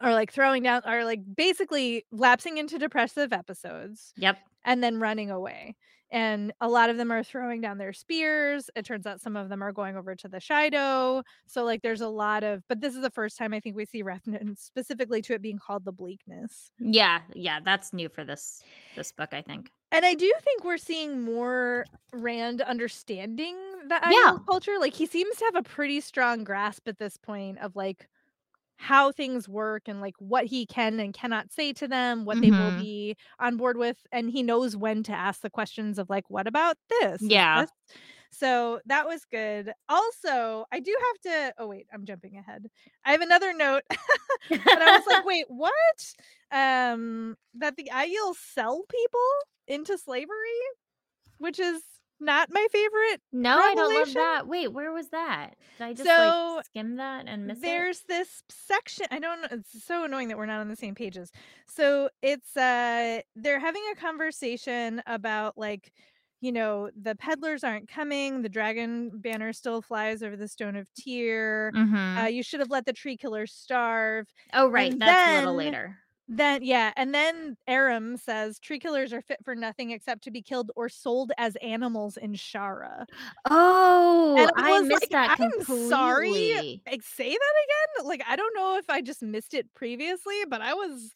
are like throwing down are like basically lapsing into depressive episodes yep and then running away. And a lot of them are throwing down their spears. It turns out some of them are going over to the Shaido. So like there's a lot of but this is the first time I think we see reference specifically to it being called the bleakness. yeah yeah that's new for this this book i think And I do think we're seeing more Rand understanding the Yeah. Culture. Like he seems to have a pretty strong grasp at this point of like how things work and like what he can and cannot say to them, what they will Mhm. be on board with, and he knows when to ask the questions of like, what about this? Yeah. this-" So that was good. Also, I do have to oh wait, I'm jumping ahead. I have another note <laughs> and I was like, <laughs> wait, what? Um, that the Aiel sell people into slavery, which is not my favorite. no i don't love that wait where was that did i just So, like skim that and miss it There's this section. I don't know. It's so annoying that we're not on the same pages. So it's uh they're having a conversation about like you know the peddlers aren't coming the dragon banner still flies over the stone of tear Mhm. uh, you should have let the tree killers starve oh right and that's a little later Then yeah, and then Aram says tree killers are fit for nothing except to be killed or sold as animals in Shara. Oh, And I I was missed like, that "I'm sorry." Like, say that again? Like, I don't know if I just missed it previously, but I was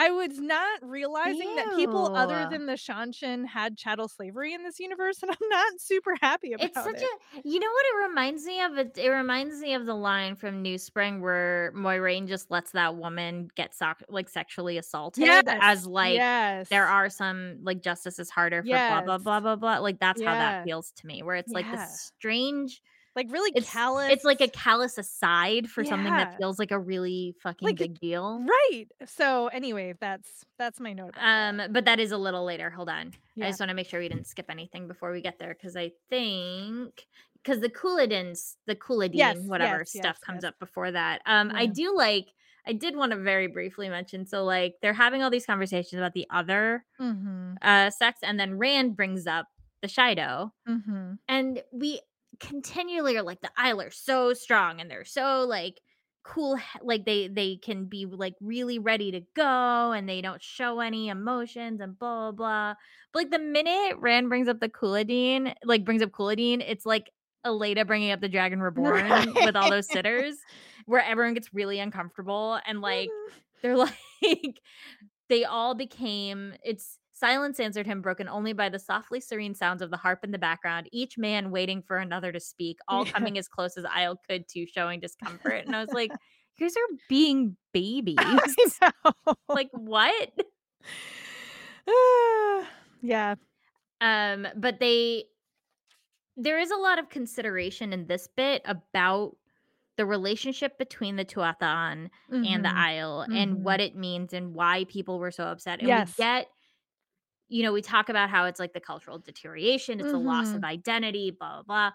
I was not realizing that people other than the Seanchan had chattel slavery in this universe, and I'm not super happy about It's such it. a you know what it reminds me of? It it reminds me of the line from New Spring where Moiraine just lets that woman get soc like, sexually assaulted as, Yes, like, there are some like, "Justice is harder for blah, blah, blah, blah, blah." Like, that's how that feels to me, where it's, like, this strange Like, really it's callous it's like a callous aside for something that feels like a really fucking Like, big deal. right! So, anyway, that's that's my note about that. Um, but that is a little later, hold on. I just wanna make sure we didn't skip anything before we get there because I think because the Couladins the Yes, Couladin, whatever yes, stuff yes, comes yes. up before that. Um, I do like I did wanna very briefly mention, so, like, they're having all these conversations about the other, Mhm. uh, sex, and then Rand brings up the Shaido, Mhm. and we continually are like, "The are so strong, and they're so, like, cool like, they they can be, like, really ready to go, and they don't show any emotions and blah, blah, blah." But, like, the minute Rand brings up the Couladin like, brings up Couladin, it's like Elaida bringing up the Dragon <laughs> Reborn with all those sitters, where everyone gets really uncomfortable, and, like, Mhm. they're <laughs> like they all became it's "Silence answered him, broken only by the softly serene sounds of the harp in the background, each man waiting for another to speak, <laughs> all Yeah. coming as close as Aiel could to showing discomfort." And I was <laughs> like, "You guys are being babies." I. <laughs> Like, what? <sighs> Yeah. Um, but they there is a lot of consideration in this bit about the relationship between the Tuatha and the Mhm. And Mhm. what it means, and why people were so upset, and we Yes. get you know, we talk about how it's, like, the cultural deterioration, it's a loss of Mhm. identity, blah, blah, blah,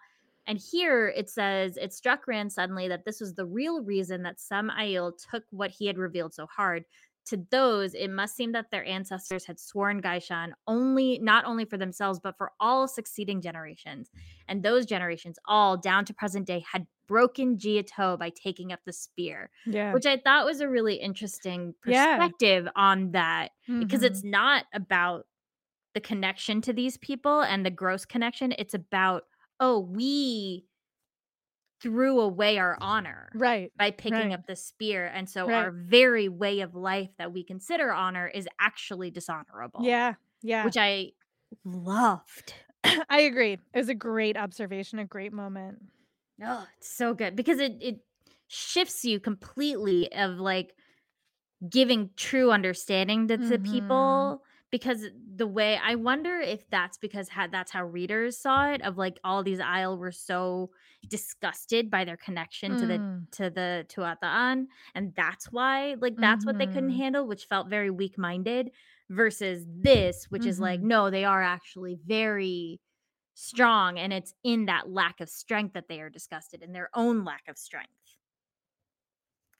and here it says, "It struck Rand suddenly that this was the real reason that some Aiel took what he had revealed so hard. To those, it must seem that their ancestors had sworn gai'shain only not only for themselves, but for all succeeding generations, and those generations, all down to present day, had broken ji'e'toh by taking up the spear." Yeah. Which I thought was a really interesting Yeah. perspective on that, because it's Mhm. not about the connection to these people and the gross connection, it's about, "Oh, we threw away our honor Right. by picking Right. up the spear, and so Right. our very way of life that we consider honor is actually dishonorable." Yeah. Yeah. Which I loved. <coughs> I agree. It was a great observation, a great moment. Oh, it's so good because it it shifts you completely of, like, giving true understanding to the Mhm. people, because the way I wonder if that's because how that's how readers saw it, of, like, all these Aiel were so disgusted by their connection to the Mm. to the Tuatha, and that's why, like, that's what they couldn't Mhm. handle, which felt very weak-minded, versus this, which is like, Mhm. no, they are actually very strong, and it's in that lack of strength that they are disgusted, in their own lack of strength.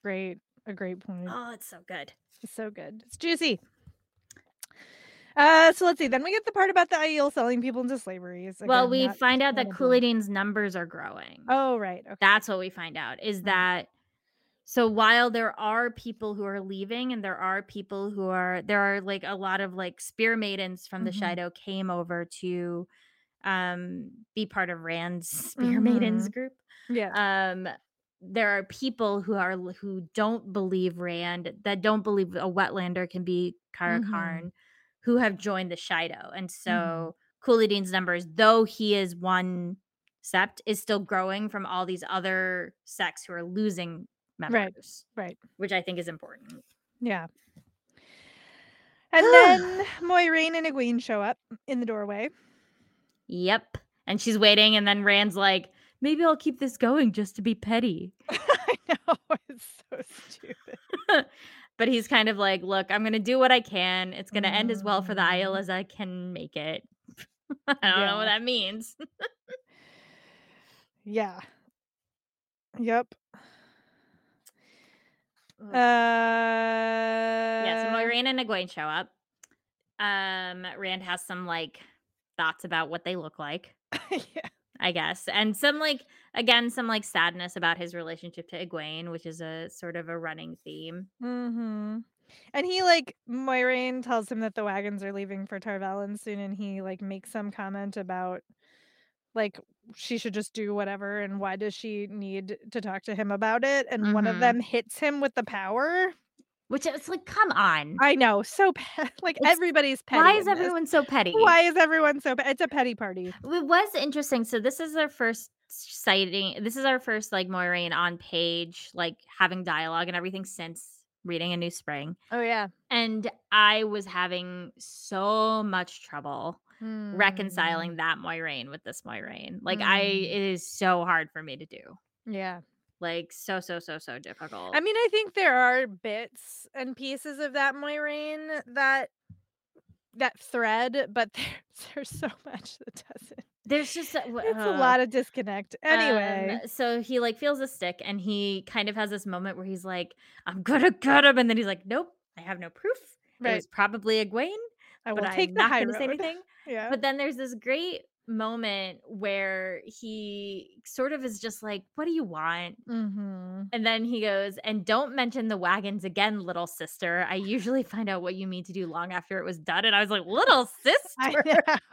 Great. A great point. Oh, it's so good. It's so good. It's juicy. Uh, so let's see, then we get the part about the Aiel selling people into slavery. It's Well, we find out that incredible. Numbers are growing. Oh, right, okay. That's what we find out, is Mm. that so while there are people who are leaving and there are people who are there are, like, a lot of, like, spear maidens from the Mhm. Shaido came over to, um, be part of Rand's <laughs> spear maidens Mhm. group. Yeah. Um, there are people who are who don't believe Rand, that don't believe a Wetlander can be Kara Mhm. Karn, who have joined the Shaido. and Mhm. so Couladin's numbers, though he is 1 sept, is still growing from all these other sects who are losing members. Right. Right. which I think is important. Yeah. And then Moiraine and Egwene show up in the doorway. Yep, and she's waiting, and then Rand's like, "Maybe I'll keep this going just to be petty." <laughs> I know, <laughs> it's so stupid. <laughs> But he's kind of like, "Look, I'm gonna do what I can. It's gonna end as well for the Aiel Mhm. as I can make it." <laughs> I don't know what that means. Yeah. Yep. Uh Yeah, so Moiraine and Egwene show up. Um, Rand has some, like, thoughts about what they look like. <laughs> Yeah. I guess. And some like again, some like sadness about his relationship to Egwene, which is a sort of a running theme. Mhm. And he like Moiraine tells him that the wagons are leaving for Tar Valon soon, and he like makes some comment about like she should just do whatever and why does she need to talk to him about it? And one of Mhm. them hits him with the power. Which is like, come on. I know, so pe <laughs> like It's everybody's petty. Why is in this. everyone so petty? Why is everyone so pe it's a petty party. It was interesting. So this is our first sighting. This is our first like Moiraine on page, like having dialogue and everything since reading A New Spring. Oh yeah. And I was having so much trouble Mm. reconciling that Moiraine with this Moiraine. Like I Mm. it is so hard for me to do. Yeah. Like so so so so difficult. I mean, I think there are bits and pieces of that Moiraine that that thread, but <laughs> there's there's so much that doesn't. There's just a, w- It's a uh, lot of disconnect. Anyway. Um, so he like feels a stick and he kind of has this moment where he's like, I'm gonna cut him. And then he's like, Nope, I have no proof. It right. was probably Egwene, I will but take I'm the not high gonna say anything. <laughs> Yeah. But then there's this great moment where he sort of is just like, What do you want? mm-hmm. And then he goes, And don't mention the wagons again, little sister. I usually find out what you mean to do long after it was done. And I was like, Little sister.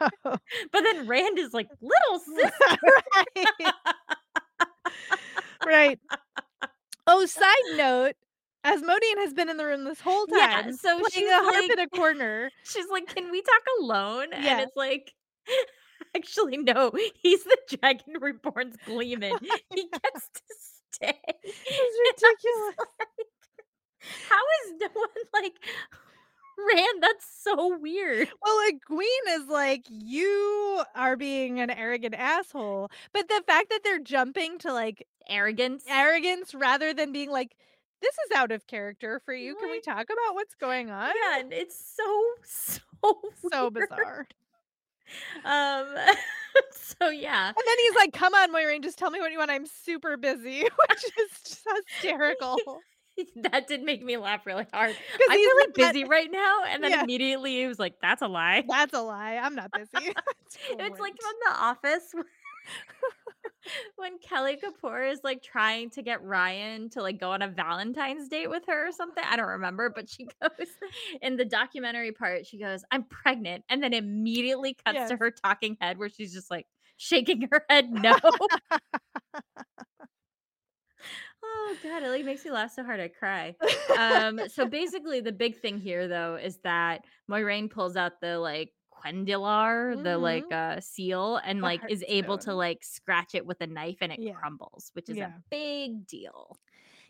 <laughs> But then Rand is like, Little <laughs> sister. right. <laughs> right. Oh, side note, Asmodean has been in the room this whole time. Yeah, so she's a harp like- in a corner. She's like, "Can we talk alone?" Yeah. And it's like, actually, no. He's the Dragon Reborn's Gleeman. he gets to stay. <laughs> It's ridiculous. How is no one like Rand? That's so weird. Well, like Queen is like, you are being an arrogant asshole. But the fact that they're jumping to like Arrogance. arrogance rather than being like, this is out of character for you. Can we talk about what's going on? yeah, and it's so <laughs> so So weird. bizarre. Um. <laughs> so yeah. And then he's like, come on, Moiraine, just tell me what you want. I'm super busy, <laughs> which is just hysterical. <laughs> that did make me laugh really hard. I'm he's really like that- busy right now, and then Yeah. immediately he was like, "That's a lie." That's a lie. I'm not busy. It's like from The Office when Kelly Kapoor is like trying to get Ryan to like go on a Valentine's date with her or something. I don't remember, but she <laughs> goes in the documentary part. She goes, "I'm pregnant," and then immediately cuts to her talking head where she's just like shaking her <laughs> head no. oh god, it like makes me laugh so hard I cry. Um, so <laughs> basically, the big thing here though is that Moiraine pulls out the like cuendillar, the like uh seal, and The like is able to like scratch it with a knife and it Yeah. crumbles, which is Yeah. a big deal.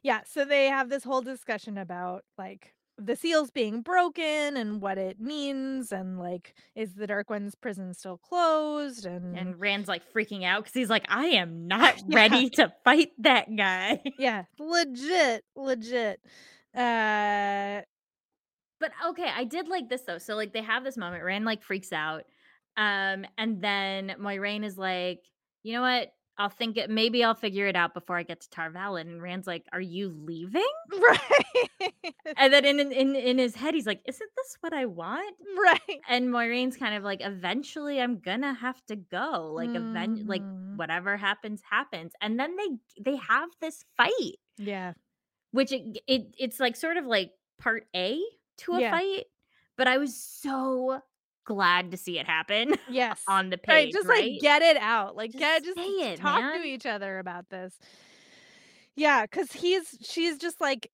yeah, so they have this whole discussion about like the seals being broken and what it means and like is the dark one's prison still closed and, And Rand's like freaking out because he's like, I am <laughs> not Yeah. ready to fight that guy. yeah legit legit uh But okay, I did like this though. So like they have this moment, Rand like freaks out. Um, and then Moiraine is like, you know what? I'll think it maybe I'll figure it out before I get to Tar Valon. And Rand's like, Are you leaving? <laughs> right And then in in in his head, he's like, Isn't this what I want? right And Moiraine's kind of like, eventually I'm gonna have to go. Like event like whatever happens, happens. And then they they have this fight, yeah which it, it it's like sort of like part A to a Yeah. fight. But I was so glad to see it happen <laughs> yes on the page. right just right? like get it out like Just get just say it, talk man. to each other about this yeah because he's she's just like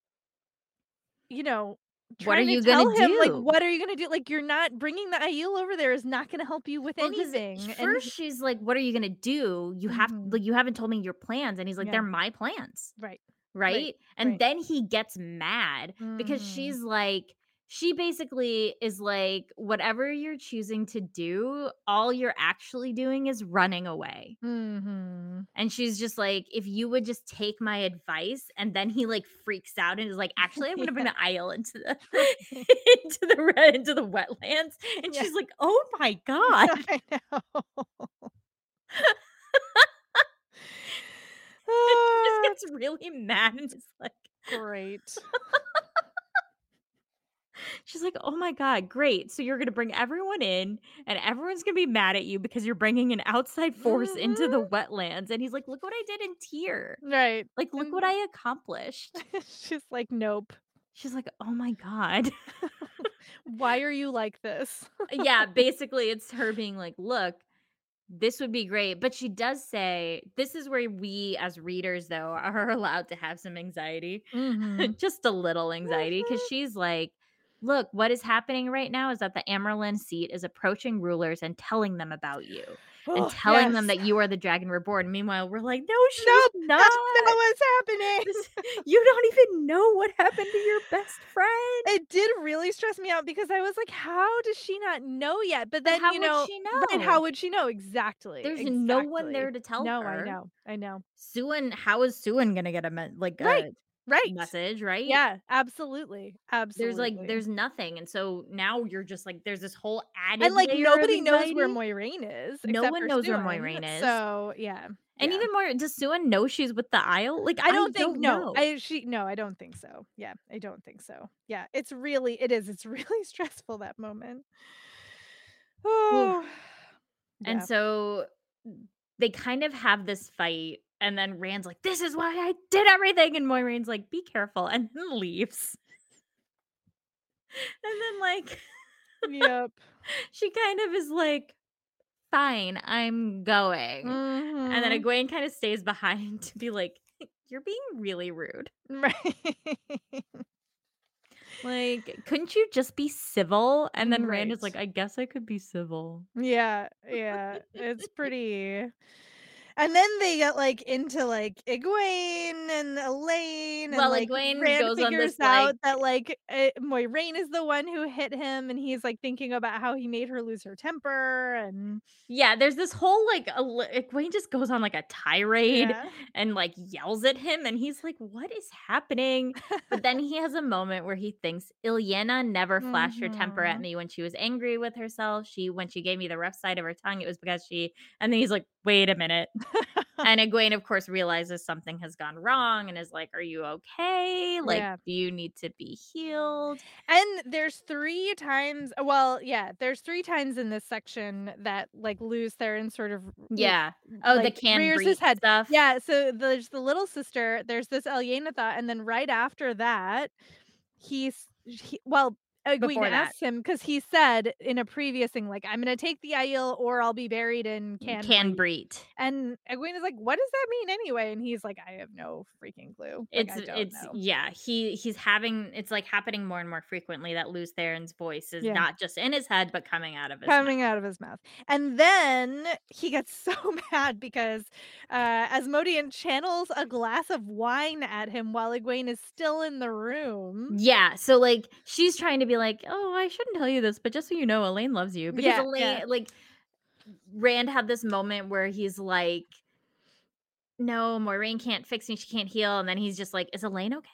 you know What are to you gonna tell him, like do? what are you gonna do like you're not bringing the Aiel over there is not gonna help you with Well, anything and First, he- she's like, "What are you gonna do? You have Mhm. like you haven't told me your plans." And he's like, Yeah. "They're my plans." right right? And right. then he gets mad because Mhm. she's like, she basically is like, whatever you're choosing to do, all you're actually doing is running away. Mhm. And she's just like, if you would just take my advice, and then he like freaks out and is like, <laughs> actually, I'm gonna bring the Aiel into the <laughs> <laughs> into the red into the wetlands. And Yeah. she's like, oh my god. I know. she Ah, just gets really mad and is like, Great. She's like, "Oh my god, great. So you're going to bring everyone in and everyone's going to be mad at you because you're bringing an outside force into the Mhm. wetlands." And he's like, "Look what I did in Tyr. Right. Like look what I accomplished." <laughs> she's like, "Nope. She's like, "Oh my god." <laughs> Why are you like this?" <laughs> yeah, basically it's her being like, "Look, this would be great." But she does say, this is where we as readers though are allowed to have some anxiety. Mhm. Just a little anxiety cuz Mhm. she's like, "Look, what is happening right now is that the Amyrlin seat is approaching rulers and telling them about you and Oh, telling them that you are the dragon reborn." Meanwhile, we're like, "No, she's Nope, not. that's not what's happening. This- <laughs> you don't even know what happened to your best friend." It did really stress me out because I was like, "How does she not know yet?" But then, how you know she Right, know? how would she know? Exactly, There's no one there to tell No, I know, I know. Siuan, how is Siuan gonna get a like Right, a right. message, right? Yeah, absolutely, absolutely There's like there's nothing. And so now you're just like there's this whole added And, like, nobody knows where. Moiraine is No one knows where Moiraine is. So, yeah, And yeah. even more, does Siuan know she's with the Aiel? Like I don't think no, know. I she no, I don't think so. Yeah, I don't think so. Yeah, it's really it is, it's <laughs> really stressful, that moment. Oh. <sighs> And so they kind of have this fight, and then Rand's like, "This is why I did everything," and Moiraine's like, "Be careful," and then leaves. And then like Yep. <laughs> she kind of is like, "Fine, I'm going." And then Mhm. Egwene kind of stays behind <laughs> to be like, "You're being really rude. Right. <laughs> Like, couldn't you just be civil?" And then Rand is like, "I guess I could be civil." Yeah, yeah, it's pretty and then they get, like, into, like, Egwene and Elayne, and, Well, like, Egwene Rand goes on figures this, out like that, like, eh, Moiraine is the one who hit him, and he's, like, thinking about how he made her lose her temper, and Yeah, there's this whole, like, Egwene just goes on, like, a tirade Yeah. and, like, yells at him, and he's like, "What is happening?" But then he has a moment where he thinks, "Ilyena never flashed her temper at Mhm. me when she was angry with herself. She when she gave me the rough side of her tongue, it was because she" and then he's like, "Wait a minute." And <laughs> Egwene, of course, realizes something has gone wrong and is like, "Are you okay? Like, Yeah. do you need to be healed?" And there's 3 times well, yeah, there's 3 times in this section that, like, Lews Therin sort of Yeah. Oh, the like, can rears his head. stuff. Yeah, so there's the little sister, there's this Ilyena thought, and then right after that, he's he well, Egwene that. asks him 'cause he said in a previous thing, like, "I'm gonna take the Aiel or I'll be buried in Can Can Breed." breathe. And Egwene is like, "What does that mean anyway?" And he's like, "I have no freaking clue. Like, It's it's know." yeah, he he's having it's, like, happening more and more frequently that Lews Therin's voice is Yeah. not just in his head, but coming out of his mouth. Coming out of his mouth. And then he gets <laughs> so mad because, uh, Asmodean channels a glass of wine at him while Egwene is still in the room. Yeah, so, like, she's trying to be like, "Oh, I shouldn't tell you this, but just so you know, Elayne loves you." Because Yeah, Elayne yeah. like, Rand had this moment where he's like, "No, Moiraine can't fix me, she can't heal," and then he's just like, "Is Elayne okay?"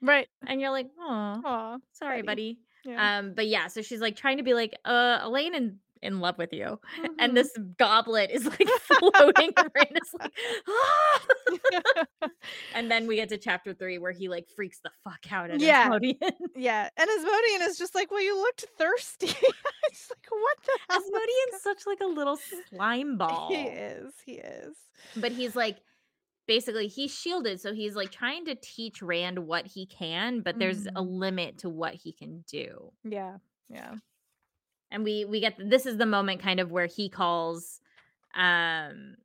Right. And you're like, "Aw, Aw, sorry, buddy." Yeah. Um, but yeah, so she's, like, trying to be like, "Uh, Elayne in in love with you." And Mhm. this goblet is, like, <laughs> floating, and Rand is like, "Ah!" <laughs> <laughs> And then we get to chapter 3 where he, like, freaks the fuck out at Yeah. Asmodean. Yeah, and Asmodean is just like, "Well, you looked thirsty." It's like, "What the hell is Asmodean's such, like, a little slime ball. He is, he is. But he's, like basically, he's shielded, so he's, like, trying to teach Rand what he can, but there's a Mhm. limit to what he can do. Yeah, yeah. And we we get this is the moment kind of where he calls, um,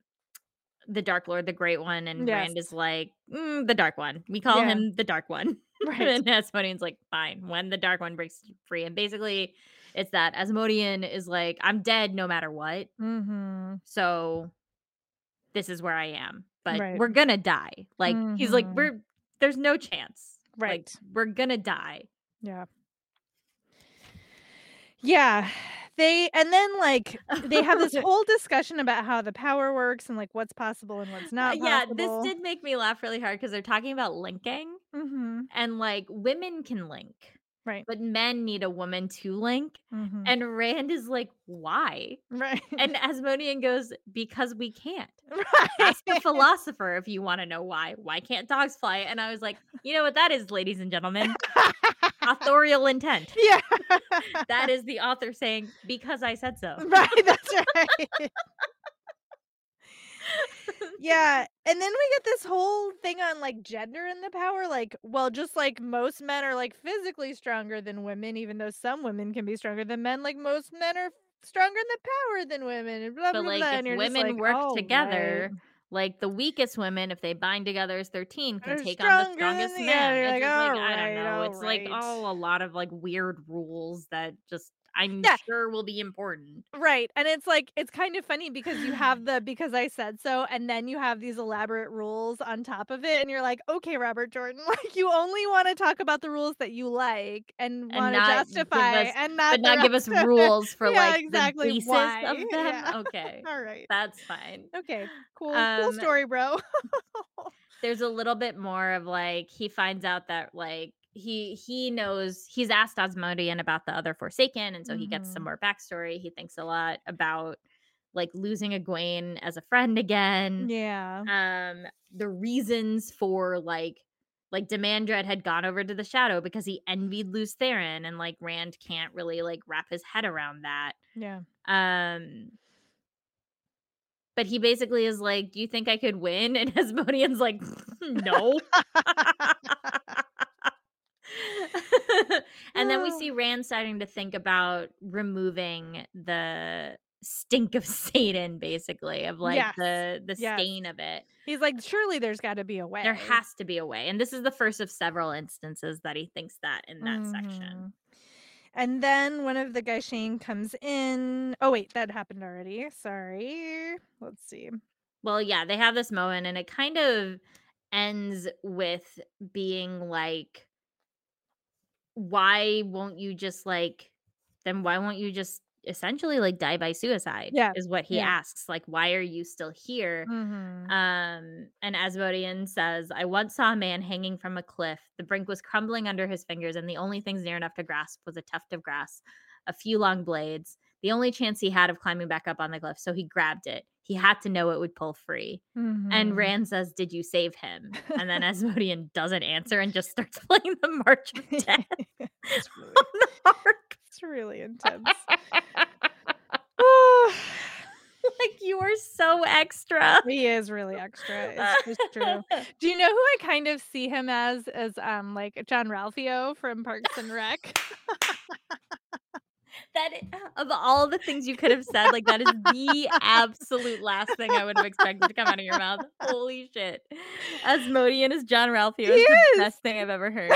the Dark Lord the Great One, and Rand is like, "Mm, the Dark One. We call Yeah. him the Dark One." <laughs> Right. And Asmodean's like, "Fine, when the Dark One breaks free." And basically, it's that Asmodean is like, "I'm dead no matter what, Mhm. so this is where I am, but Right. we're gonna die." Like, he's like, Mhm. "We're there's no chance. Like, Right. we're gonna die." Yeah. Yeah. They and then, like, they have this <laughs> whole discussion about how the power works and, like, what's possible and what's Uh, not yeah, possible. this did make me laugh really hard because they're talking about linking, Mhm. and, like, women can link, Right. but men need a woman to link, Mhm. and Rand is like, "Why?" Right. And Asmodean goes, "Because we can't. <laughs> Right. Ask a philosopher if you wanna know why. Why can't dogs fly?" And I was like, "You know what that is, ladies and gentlemen? Authorial intent. <laughs> Yeah. That is the author saying, because I said so. right. That's right. yeah. And then we get this whole thing on like gender and the power. Like, well, just like most men are like physically stronger than women, even though some women can be stronger than men, like most men are stronger in the power than women. And blah, But blah, like blah. If women like, work "Oh, together, right." Like the weakest women, if they bind together as 13, can Are take on the strongest the man. other. It's Like, just I don't know. It's like alright." all a lot of like weird rules that just I'm Yeah. sure will be important. Right. And it's like it's kind of funny because you have the because I said so and then you have these elaborate rules on top of it and you're like, "Okay, Robert Jordan, <laughs> like you only want to talk about the rules that you like and And want to justify us- and not But not give us rest of it." rules <laughs> for Yeah, like exactly the basis why. of <laughs> them. Yeah. Okay. All right. That's fine. Okay. Cool. cool Um, story, bro. there's a little bit more of like he finds out that like he he knows he's asked Asmodean about the other Forsaken, and so he gets some Mhm. more backstory. He thinks a lot about like losing Egwene as a friend again. yeah. Um, the reasons for like like Demandred had gone over to the Shadow because he envied Lews Therin, and like Rand can't really like wrap his head around that. Yeah. Um but he basically is like, Do you think I could win? <laughs> And Asmodean's like, No. <laughs> <laughs> <laughs> and then we see Rand starting to think about removing the stink of <laughs> saidin, basically, of like Yes. the the Yes. stain of it. He's like, "Surely there's got to be a way." There has to be a way. And this is the first of several instances that he thinks that in that section. Mhm. And then one of the gai'shain comes in. Oh wait, that happened already. Sorry. Let's see. Well, yeah, they have this moment and it kind of ends with being like why won't you just like then why won't you just essentially like die by suicide Yeah, is what he yeah. asks like why are you still here Mhm. um and asmodean says i once saw a man hanging from a cliff the brink was crumbling under his fingers and the only things near enough to grasp was a tuft of grass a few long blades the only chance he had of climbing back up on the cliff so he grabbed it he had to know it would pull free and Mhm. Rand says, Did you save him? And then <laughs> Asmodean doesn't answer and just starts <laughs> playing the March of <laughs> Death it's really, on the harp. it's really intense. like you are so extra. he is really extra. It's just true. Do you know who I kind of see him as? As um like Jean-Ralphio from Parks and Rec. That <laughs> of all the things you could have said, like that is the absolute last thing I would have expected to come out of your mouth. Holy shit. Asmodean is Jean-Ralphio. He is the best thing I've ever <laughs> heard.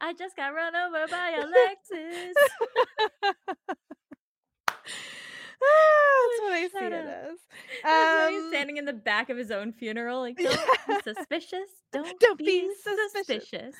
I just got run over by <laughs> a Lexus. That's what I see it as. Um, standing in the back of his own funeral, like, don't be suspicious. Don't, Don't be, be suspicious." suspicious.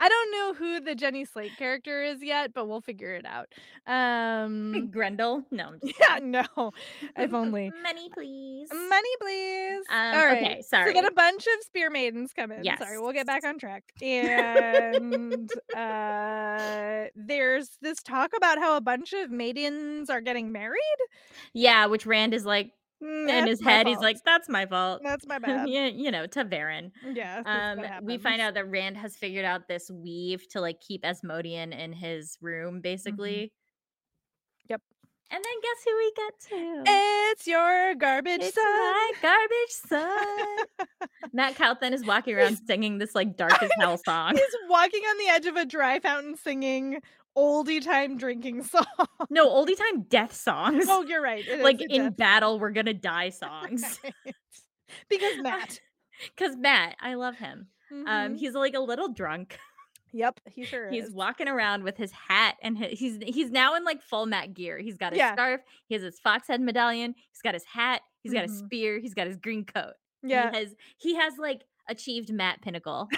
I don't know who the Jenny Slate character is yet, but we'll figure it out. Um, Graendal? No, I'm <laughs> just yeah, no, if only. <laughs> Money, please. Money, please. Um, All right. okay, sorry. So sorry. then a bunch of spear maidens come in. Sorry, we'll get back on track. <laughs> And uh, there's this talk about how a bunch of maidens are getting married. Yeah, which Rand is like, mm, in his head, he's like, that's my fault. That's my <laughs> bad. yeah, you know, to Varen. yeah. <laughs> Um, we find out that Rand has figured out this weave to like keep Asmodean in his room, basically. Mm-hmm. Yep. And then guess who we get to? It's your garbage It's son. my garbage son. <laughs> Matt Cauthon is walking around singing this like dark as hell song. He's walking on the edge of a dry fountain singing oldie time drinking <laughs> song. No, oldie time death songs. oh, you're right. it like in battle, we're gonna die <laughs> songs. Right. because Matt. <laughs> Because Matt, I love him. Um, Mhm. he's like a little drunk. yep, he sure He's is. walking around with his hat and his, he's he's now in like full Matt gear. He's got his Yeah. scarf, he has his fox head medallion, he's got his hat, he's got his Mhm. spear, he's got his green coat. Yeah. He has he has like achieved Matt pinnacle.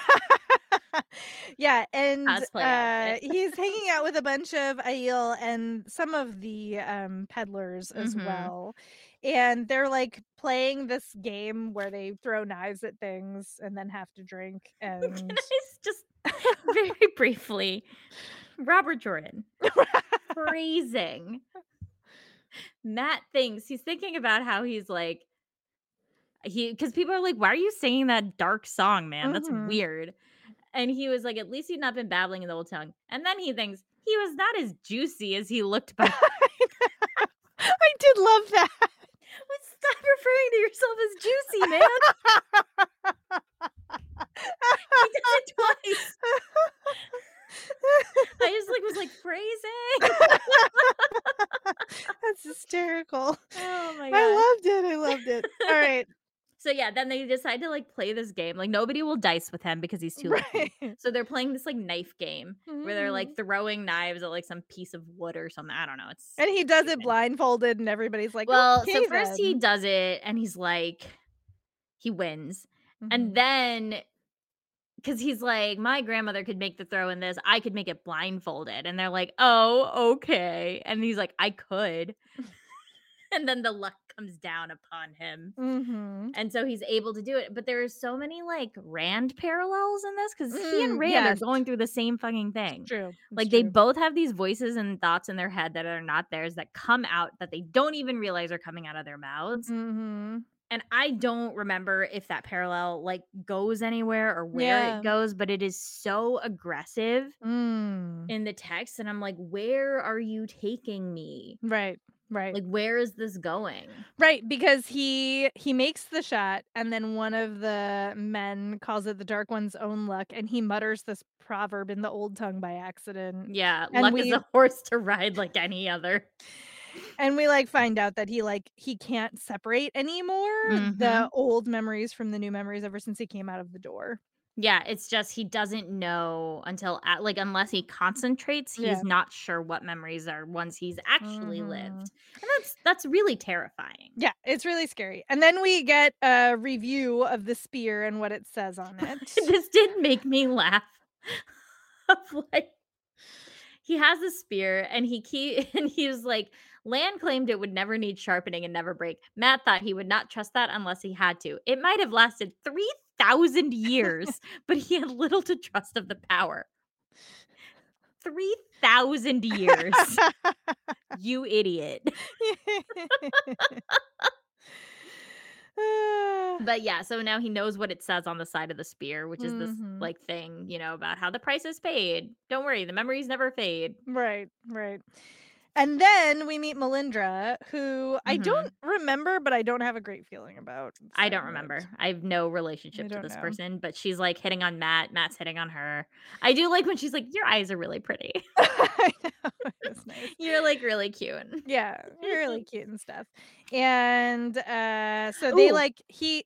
Yeah, and uh, he's <laughs> hanging out with a bunch of Aiel and some of the um, peddlers as Mhm. well. And they're like playing this game where they throw knives at things and then have to drink. <laughs> Can And just <laughs> very briefly, Robert Jordan phrasing. Matt thinks he's thinking about how he's like he because people are like, why are you singing that dark song, man? That's Mhm. weird. And he was like, at least he'd not been babbling in the old tongue. And then he thinks he was not as juicy as he looked by. <laughs> I did love that. But Stop referring to yourself as juicy, man. <laughs> he does it twice. I just like was like phrasing. <laughs> That's hysterical. Oh my god. I loved it. I loved it. All right. So yeah, then they decide to like play this game. Like nobody will dice with him because he's too lucky. So they're playing this like knife game where they're like throwing knives at like some piece of wood or something. I don't know. It's And he does it blindfolded, and everybody's like, well. okay, so first he does it, and he's like, he wins, Mhm. and then because he's like, my grandmother could make the throw in this, I could make it blindfolded, and they're like, oh, okay, and he's like, I could, <laughs> and then the luck comes down upon him. Mhm. And so he's able to do it. But there are so many like Rand parallels in this because he and Mm, Rand yes. are going through the same fucking thing. True. It's Like they both have these voices and thoughts in their head that are not theirs that come out that they don't even realize are coming out of their mouths. Mhm. And I don't remember if that parallel like goes anywhere or where Yeah. it goes, but it is so aggressive Mm. in the text. And I'm like, where are you taking me? Right. Right. Like, where is this going? Right, because he he makes the shot and then one of the men calls it the dark one's own luck and he mutters this proverb in the old tongue by accident. Yeah, And luck is we- a horse to ride like any other. And we like find out that he like he can't separate anymore Mhm. the old memories from the new memories ever since he came out of the door. Yeah, it's just he doesn't know until at, like unless he concentrates, he's Yeah. not sure what memories are ones he's actually Mhm. lived. And that's that's really terrifying. Yeah, it's really scary. And then we get a review of the spear and what it says on <laughs> it. this did make me laugh. <laughs> of like he has a spear and he key <laughs> and he was like Lan claimed it would never need sharpening and never break. Matt thought he would not trust that unless he had to. It might have lasted 3,000 years, but he had little to trust of the power. 3,000 years. <laughs> you idiot. <laughs> But yeah, so now he knows what it says on the side of the spear, which is this Mhm. like thing, you know, about how the price is paid. Don't worry, the memories never fade. Right, right. And then we meet Melindra, who I Mhm. don't remember, but I don't have a great feeling about. I don't remember. I have no relationship to this know. person, but she's like hitting on Matt. Matt's hitting on her. I do like when she's like, Your eyes are really pretty. <laughs> I know, nice. <laughs> You're like really cute. Yeah, you're really <laughs> cute and stuff. And uh so they Ooh. like he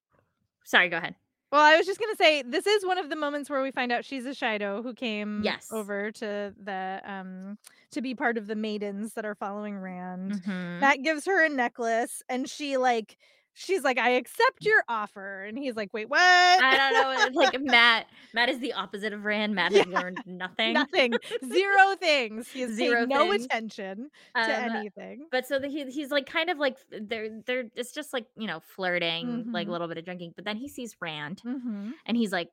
Sorry, go ahead. Well, I was just gonna say this is one of the moments where we find out she's a Shaido who came Yes. over to the um to be part of the maidens that are following Rand. Mhm. Matt gives her a necklace and she like she's like, I accept your offer. And he's like, wait, what? I don't know. It's like <laughs> Matt. Matt is the opposite of Rand. Matt has learned nothing. Nothing. Zero things. He has Zero paid no attention Um, to anything. But so the, he, he's like kind of like they're they're it's just like you know flirting like Mhm. a little bit of drinking. But then he sees Rand Mm-hmm. and he's like,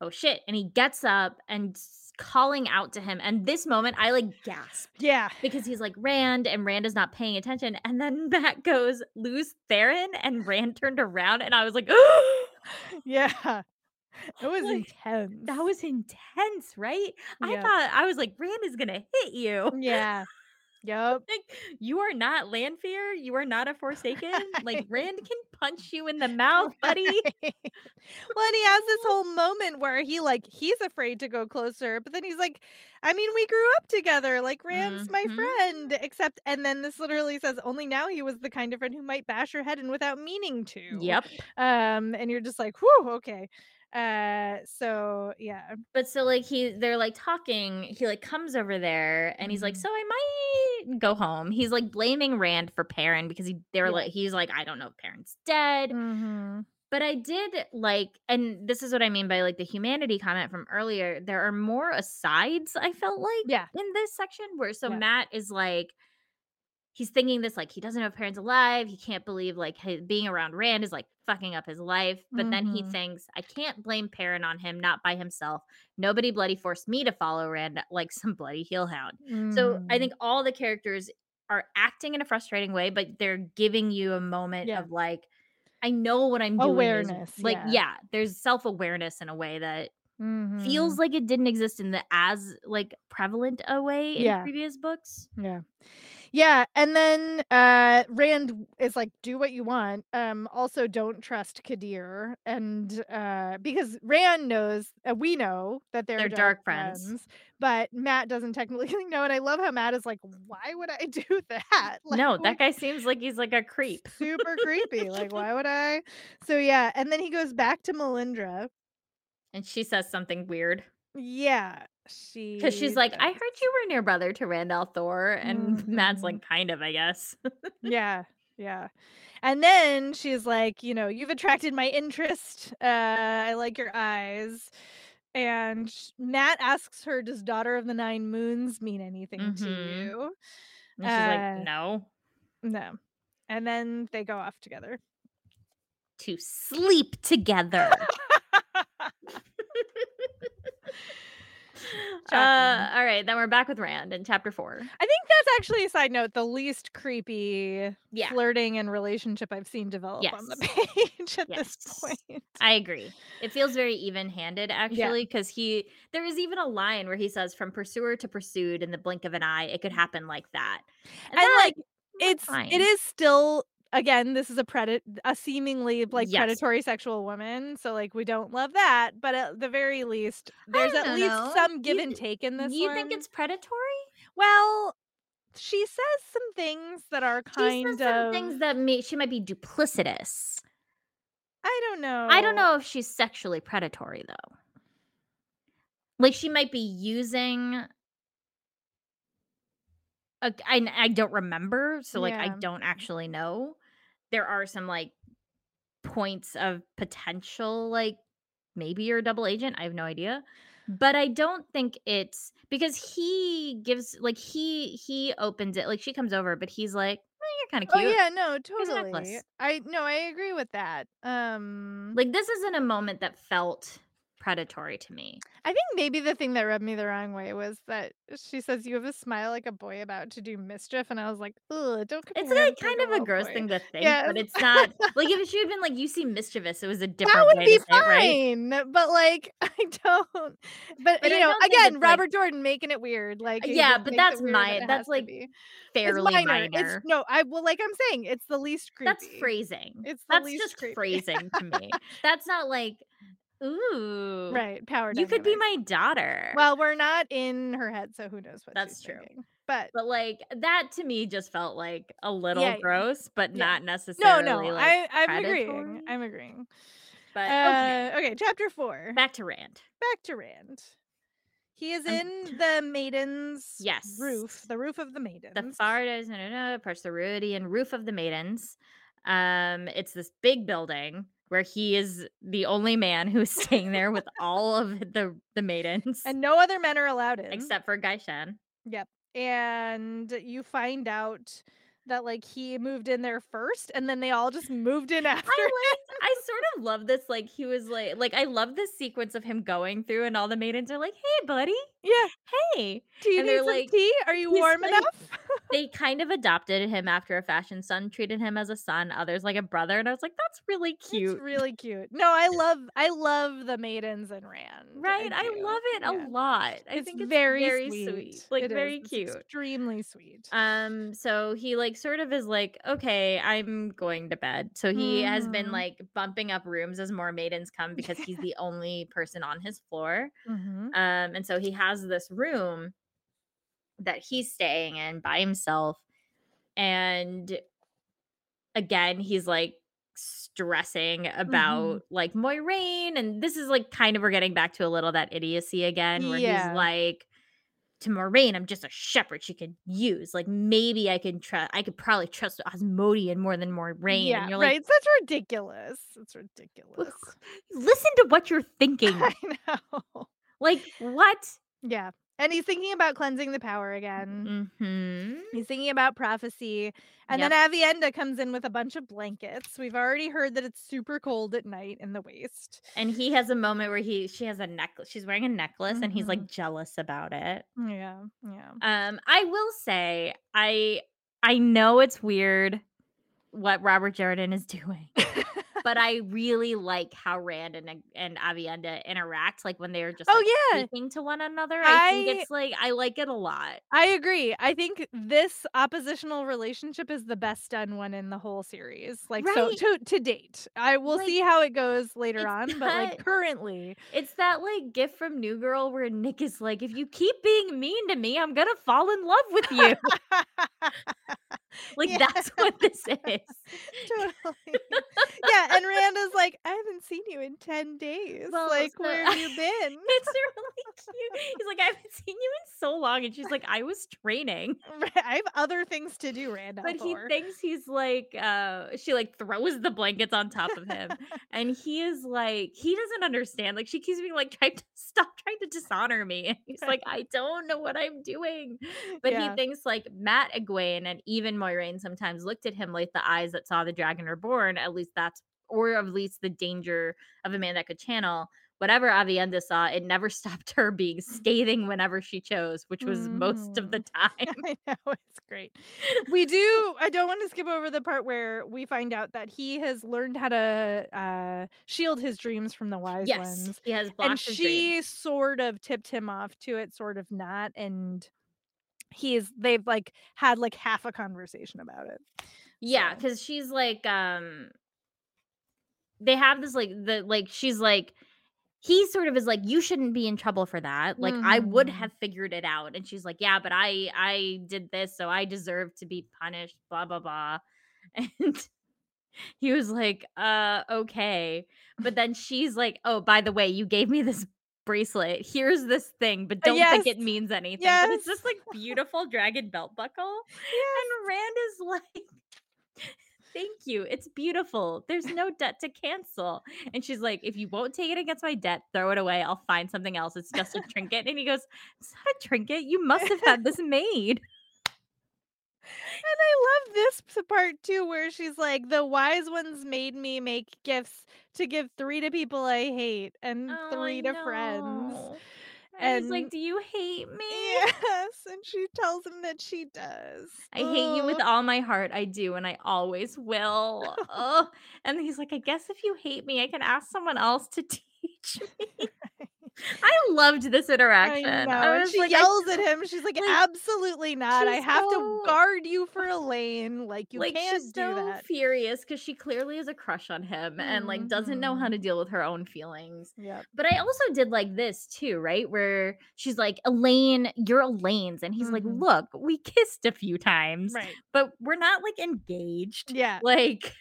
oh shit! And he gets up and calling out to him. And this moment I like gasp Yeah. because he's like Rand and Rand is not paying attention. And then <laughs> Matt goes Lews Therin and Rand turned around and I was like, Oh, <gasps> Yeah. It was Like, intense. that was intense, right? I thought I was like Rand is gonna hit you. Yeah. Yup. Like, you are not Lanfear. You are not a Forsaken. Like Rand can punch you in the mouth, <laughs> buddy. well, and he has this <laughs> whole moment where he like he's afraid to go closer, but then he's like, I mean, we grew up together. Like Rand's my Mhm. friend. Except and then this literally says only now he was the kind of friend who might bash your head in without meaning to. Yep. Um, and you're just like, whew, okay. Uh so yeah. But so like he they're like talking, he like comes over there and he's like, Mhm. So I might go home. He's like blaming Rand for Perrin because he they're Yeah. like he's like, I don't know if Perrin's dead. Mm-hmm. But I did like, and this is what I mean by like the humanity comment from earlier. There are more asides, I felt like, Yeah. in this section where so Yeah. Matt is like, he's thinking this, like, he doesn't have parents alive. He can't believe like his, being around Rand is like fucking up his life. But then he Mhm. thinks, I can't blame Perrin on him, not by himself. Nobody bloody forced me to follow Rand <laughs> like some bloody heelhound. So I Mhm. think all the characters are acting in a frustrating way, but they're giving you a moment Yeah. of like, I know what I'm doing. Awareness, like yeah. yeah, there's self awareness in a way that Mhm. feels like it didn't exist in the as like prevalent a way in Yeah. previous books. Yeah. Yeah, and then uh Rand is like, do what you want. Um, also don't trust Kadere. And uh because Rand knows uh, we know that they're, They're dark friends. but Matt doesn't technically <laughs> know. And I love how Matt is like, why would I <laughs> do that? <laughs> Like, no, that guy seems like he's like a creep. super creepy. Like, why would I? So yeah, and then he goes back to Melindra. And she says something weird. Yeah. She Because she's like, I heard you were near brother to Rand al'Thor. And <laughs> Matt's Mhm. like, kind of, I guess. Yeah, yeah. And then she's like, you know, you've attracted my interest. Uh, I like your eyes. And Matt asks her, does Daughter of the Nine Moons mean anything to Mhm. you? And she's Uh, like, no. No. And then they go off together. To sleep together. <laughs> <laughs> uh, all right, then we're back with Rand in chapter four. I think that's actually a side note, the least creepy Yeah, flirting and relationship I've seen develop on the page <laughs> at this Yes. point. I agree. It feels very even-handed actually, because he there is even a line where he says, "From pursuer to pursued in the blink of an eye, it could happen like that." And that, like it's fine. it is still again this is a predat a seemingly like Yes. predatory sexual woman so like we don't love that but at the very least there's at don't least some give You and take in this you think it's predatory? well she says some things that are kind of things that may she might be duplicitous. i don't know I don't know if she's sexually predatory though. Like she might be using a, I, I don't remember, so like I don't actually know. There are some like points of potential like maybe you're a double agent, I have no idea. But I don't think it's because he gives like he he opens it like she comes over but he's like, "Eh, you're kind of cute. oh yeah no totally i no i agree with that um Like this isn't a moment that felt predatory to me. I think maybe the thing that rubbed me the wrong way was that she says you have a smile like a boy about to do mischief, and I was like, ugh, don't. It's like kind of a gross boy." thing to think, Yes. but it's not <laughs> like if she had been like you seem mischievous, it was a different That would be it, right? fine, but like <laughs> I don't. But, But you I know, again, it's, like- Robert Jordan making it weird. Like uh, Yeah, but that's my- that's, like. Fairly it's minor. minor. It's no, I well, like I'm saying, it's the least creepy. That's phrasing. It's the That's just creepy. phrasing to me. <laughs> That's not like, ooh, right? Power. You could be my daughter. Well, we're not in her head, so who knows what That's true. thinking. But but like that to me just felt like a little Yeah, gross, but Yeah. not necessarily. no, like, I I'm predatory. agreeing. I'm agreeing. But okay, Uh, okay, chapter four. back to Rand. Back to Rand. He is Um, in the maidens' Yes. roof, the roof of the maidens. The Fardas, no, no, no, approach the roof of the Maidens. Um, it's this big building where he is the only man who's staying there with all of the the maidens, and no other men are allowed in. except for gai'shain. Yep. And you find out that like he moved in there first, and then they all just moved in after. <laughs> I liked, I sort of love this. Like he was like, like I love this sequence of him going through, and all the maidens are like, "Hey, buddy, yeah. hey." Do you And need they're some like- tea? Are you warm like- enough? <laughs> They kind of adopted him after a fashion. Some treated him as a son, others like a brother, and I was like, "That's really cute." It's really cute. No, I love I love the maidens and Rand. Right, I, do. love it Yeah. a lot. I it's think it's very, very, sweet. sweet, like It is. very It's cute. extremely sweet. Um, so he like sort of is like, okay, I'm going to bed. So he has been Mhm. like bumping up rooms as more maidens come because he's <laughs> the only person on his floor. Mhm. Um, and so he has this room that he's staying in by himself. And again, he's like stressing about like Moiraine. And this is like kind of we're getting back to a little that idiocy again, where Yeah. he's like, to Moiraine, I'm just a shepherd she could use. Like maybe I could trust I could probably trust Asmodean more than Moiraine. Yeah, and you're right. like, That's ridiculous. It's ridiculous. listen to what you're <laughs> thinking. I know. like what? Yeah. And he's thinking about cleansing the power again. Mm-hmm. He's thinking about prophecy. And then Aviendha comes in with a bunch of blankets. We've already heard that it's super cold at night in the waste. And he has a moment where he she has a necklace. She's wearing a necklace and he's like jealous about it. Yeah. Yeah. Um, I will say, I I know it's weird what Robert Jordan is <laughs> doing. But I really like how Rand and and Aviendha interact, like, when they're just, Oh, like, yeah. speaking to one another. I think it's, like I like it a lot. I agree. I think this oppositional relationship is the best done one in the whole series. Like, so to to date. I will Like, see how it goes later on, but, like, currently it's that, like, gift from New Girl where Nick is like, "If you keep being mean to me, I'm gonna fall in love with you." <laughs> <laughs> Like, Yeah. that's <laughs> what this is. <laughs> Totally. Yeah, and Rand is like, "I haven't seen you in 10 days. Well, Like, so where have you been?" it's really cute. He's like, "I haven't seen you in so long," and she's like, "I was training." I have other things to do, Rand But he thinks he's like, uh she, like, throws the blankets on top of him, and he is like he doesn't understand, like, she keeps being like, "Try to stop trying to dishonor me," and he's like, "I don't know what I'm doing." But he thinks, like, Matt, Egwene, and even Moiraine sometimes looked at him like the eyes that saw the Dragon Reborn, at least that's or at least the danger of a man that could channel. Whatever Aviendha saw, it never <laughs> stopped her being scathing whenever she chose, which was most of the Mhm. <laughs> time. I know, it's great. We <laughs> do I don't wanna skip over the part where we find out that he has learned how to, uh, shield his dreams from the wise Yes, ones, he has and his dreams. she sort of tipped him off to it, sort of not, and he's they've, like, had, like, half a conversation about it. Yeah, So 'cause she's like, um they have this, like the like, she's like he sort of is like, "You shouldn't be in trouble for that, like, I would Mhm. have figured it out," and she's like, "Yeah, but I I did this, so I deserve to be punished, blah, blah, blah," <laughs> and he was like, "Uh, okay," but then she's like, "Oh, by the way, you gave me this bracelet. Here's this thing, but Uh, don't think it means anything," but it's Yes. this, like, beautiful dragon belt buckle, <laughs> Yes. and Rand is like, <laughs> "Thank you, it's beautiful. There's no debt to cancel," and she's like, "If you won't take it against my debt, throw it away. I'll find something else. It's just a trinket," and he goes, "It's not a trinket. You must have had this made." And I love this part too where she's like, "The wise ones made me make gifts to give 3 to people I hate and Oh, 3 to friends." And he's like, "Do you hate me?" Yes, and she tells him that she does. I hate you with all my heart, I do, and I always will. <laughs> Ugh, and he's like, "I guess if you hate me, I can ask someone else to <laughs> teach me." <laughs> I loved this interaction. know, I was she like, I yells at him, she's like, like, "Absolutely not. I have to guard you for Elayne. Like, you like, can't she's do so that." furious 'cause she clearly has a crush on him and, like, doesn't know how to deal with her own feelings. Yep. But I also did like this too, right? Where she's like, "Elayne, you're Elayne's," and he's like, Mhm. "Look, we kissed a few times, Right. but we're not, like, engaged." Yeah. Like,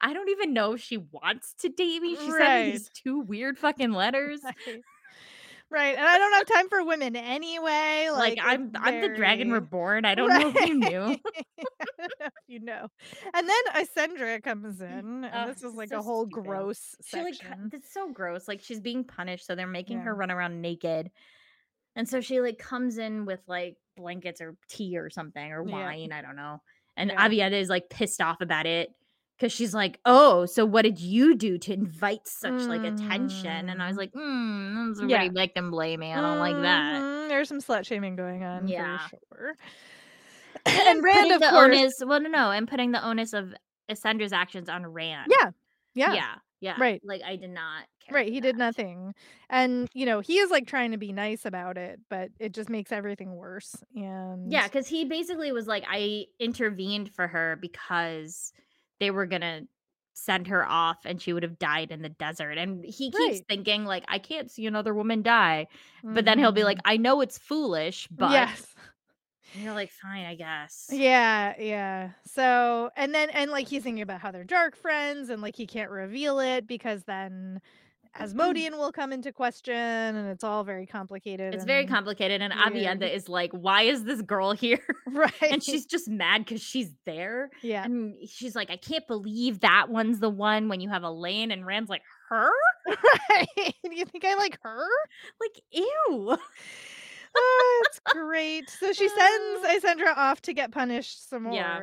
I don't even know if she wants to date me. She sent me these 2 weird fucking letters. Right. Right, and I don't have time for women anyway, Like, like, I'm I'm the Dragon Reborn. I <laughs> don't know if you knew. <laughs> Know if you know. And then Isendre comes mm, in, and this is like so a whole stupid. gross She, like, it's so gross, like, she's being punished, so they're making her run around naked. And so she, like, comes in with, like, blankets or tea or something or Yeah. wine, I don't know. And Yeah. Is, like, pissed off about it 'cause she's like, "Oh, so what did you do to invite such, like, attention?" And I was Mm. like, "Mm, that's Yeah. pretty victim blamey. I don't like that." Mhm, there's some slut shaming going on Yeah. for sure. <clears throat> <coughs> And And Rand, of the course onus well, no, no, and putting the onus of Isendre's actions on Rand. Yeah. Yeah. Yeah, yeah. Right. Like, I did not care Right, he did nothing. And, you know, he is, like, trying to be nice about it, but it just makes everything worse, and yeah, because he basically was like, "I intervened for her because they were gonna send her off and she would have died in the desert," and he keeps Right. thinking like, "I can't see another woman die." But then he'll be like, Mhm. "I know it's foolish, but" Yes. <laughs> And you're like, "Fine, I guess." Yeah, yeah. So and then and, like, he's thinking about how they're dark friends and, like, he can't reveal it because then Asmodean mm. will come into question, and it's all very complicated It's very complicated, and weird. Aviendha is like, "Why is this girl <laughs> here?" <laughs> Right. And she's just mad because she's there, Yeah. and she's like, "I can't believe that one's the one when you have Elayne," and Rand's like, "Her?" <laughs> Right. Do "you think I like her?" Like, ew. Oh, it's great. So she sends. Isendre off to get punished some more. Yeah.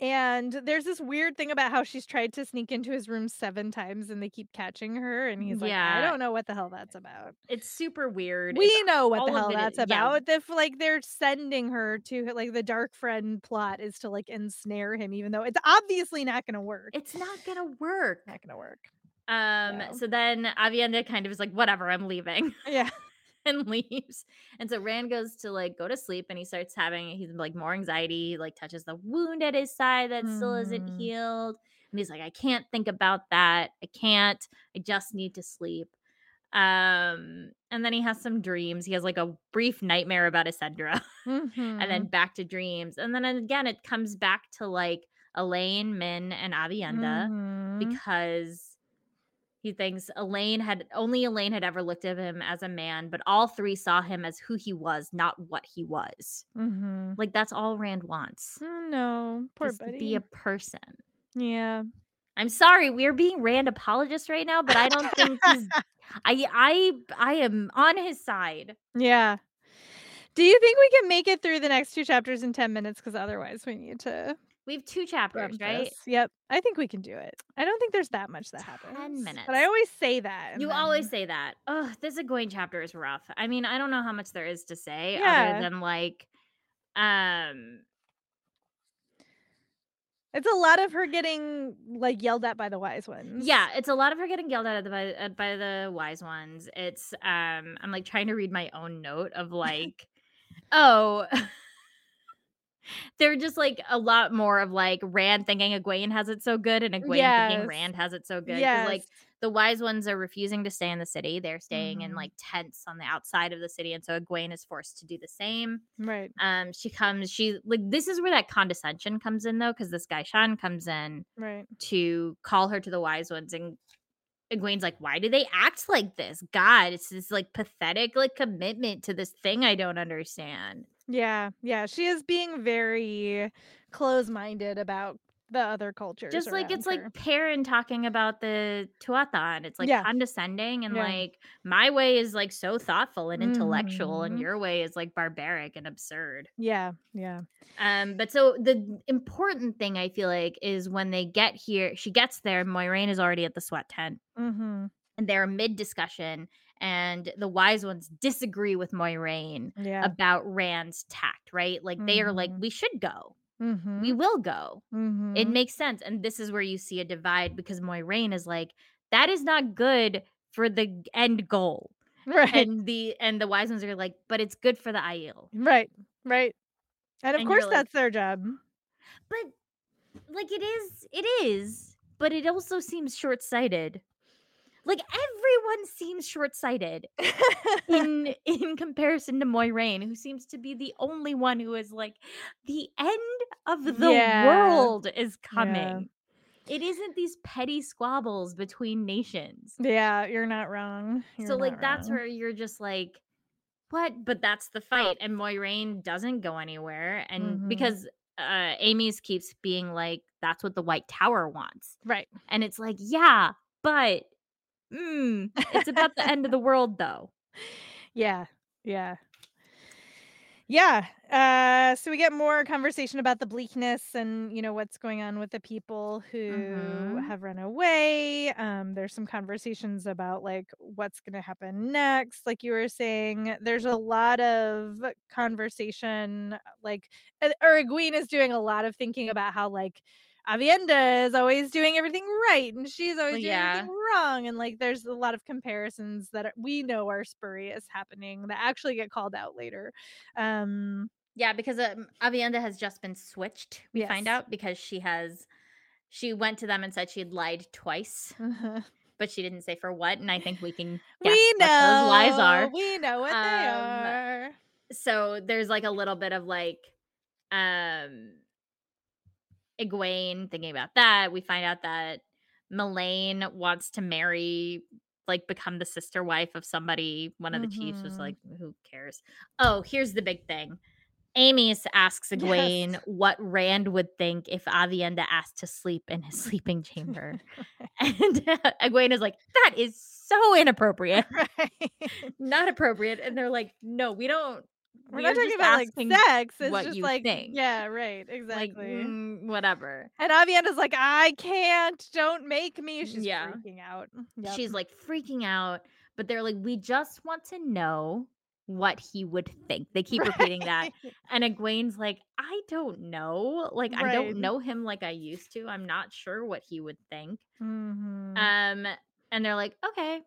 And there's this weird thing about how she's tried to sneak into his room 7 times and they keep catching her, and he's like, yeah. "I don't know what the hell that's about." It's super weird. It's We know what the hell that's is yeah. about. If, like, they're sending her to like, the dark friend plot is to, like, ensnare him even though it's obviously not gonna work. It's not gonna work. Not gonna work. Um, So so then Aviendha kind of is like, "Whatever, I'm leaving," Yeah. <laughs> <laughs> and <laughs> leaves. And so Rand goes to, like, go to sleep, and he starts having he's, like, more anxiety, he, like, touches the wound at his side that still isn't Mhm. healed, and he's like, "I can't think about that. I can't. I just need to sleep." Um, and then he has some dreams. He has, like, a brief nightmare about Isendre, <laughs> and then Mhm. back to dreams. And then again, it comes back to, like, Elayne, Min, and Aviendha Mhm. because he thinks Elayne had only Elayne had ever looked at him as a man, but all 3 saw him as who he was, not what he was. Mhm. Like, that's all Rand wants, Oh, no. Poor just buddy. be a person. Yeah. I'm sorry, we're being Rand apologists right now, but I don't think he's <laughs> I I I am on his side. Yeah. Do you think we can make it through the next 2 chapters in 10 minutes? Because otherwise we need to We have 2 chapters, right? Yep. I think we can do it. I don't think there's that much that happens. 10 happens. minutes. But I always say that, You always say that. Oh, this Egwene chapter is rough. I mean, I don't know how much there is to say other than, like, um It's a lot of her getting, like, yelled at by the wise ones. Yeah, it's a lot of her getting yelled at by uh, by the wise ones. It's um I'm like trying to read my own note of <laughs> like oh <laughs> they're just like a lot more of like Rand thinking Egwene has it so good and Egwene thinking Rand has it so good. Yes. like the wise ones are refusing to stay in the city. They're staying in Mhm. like tents on the outside of the city. And so Egwene is forced to do the same. Right. Um, she comes, she like this is where that condescension comes in though, because this guy Sean comes in Right. to call her to the wise ones and Egwene's like, why do they act like this? God, it's this like pathetic like commitment to this thing I don't understand. Yeah. Yeah. She is being very close-minded about the other cultures Just like it's like her. Perrin talking about the Tuatha, it's like Yeah. condescending and Yeah. like my way is like so thoughtful and intellectual, and Mhm. your way is like barbaric and absurd. Yeah. Yeah. Um, but so the important thing I feel like is when they get here, she gets there, Moiraine is already at the sweat tent. Mhm. and they're mid discussion and the wise ones disagree with Moiraine Yeah. about Rand's tact, right? Like they are like, Mhm. we should go. Mhm. We will go. It Mhm. makes sense. And this is where you see a divide because Moiraine is like, that is not good for the end goal. <laughs> Right. And the and the wise ones are like, but it's good for the Aiel. Right. Right. And of And course like- that's their job. But like it is, it is, but it also seems short-sighted. Like everyone seems short-sighted. <laughs> in in comparison to Moiraine, who seems to be the only one who is like the end of the Yeah. world is Yeah. coming. It isn't these petty squabbles between nations. yeah, you're not wrong. so You're like not that's wrong. where you're just like what? But that's the fight and Moiraine doesn't go anywhere and Mhm. because uh Amys keeps being like that's what the White Tower wants. Right. And it's like, yeah, but mm, it's about the end of the <laughs> world though. Yeah. Yeah. Yeah. Uh so we get more conversation about the bleakness and you know what's going on with the people who Mhm. have run away. Um there's some conversations about like what's going to happen next like you were saying. There's a lot of conversation like or is doing a lot of thinking about how like Aviendha is always doing everything right and she's always doing yeah. everything wrong and like there's a lot of comparisons that we know are spurious happening that actually get called out later um Yeah, because um, Aviendha has just been switched. We find out because she has, she went to them and said she had lied twice, but she didn't say for what. And I think we can we what know those lies are. we know what they Um, are So there's like a little bit of like, um, Egwene thinking about that. We find out that Melaine wants to marry, like, become the sister wife of somebody. One of the chiefs was mm-hmm. like, "Who cares?" Oh, here's the big thing. Amys asks Egwene Yes. what Rand would think if Aviendha asked to sleep in his <laughs> sleeping chamber, <laughs> and <laughs> Egwene is like, "That is so inappropriate, right not appropriate." And they're like, "No, we don't, We're We not talking about like sex. It's what just you like think. yeah, right, Like, exactly. mm, whatever. and Aviendha's like, I can't. Don't make me. She's Yeah. freaking out. Yep. She's like freaking out, but they're like, we just want to know what he would think. They keep repeating that. <laughs> Right. And Egwene's like, I don't know. Like, I don't know him like I used to. I'm not sure what he would think. Mhm. Um, and they're like, okay.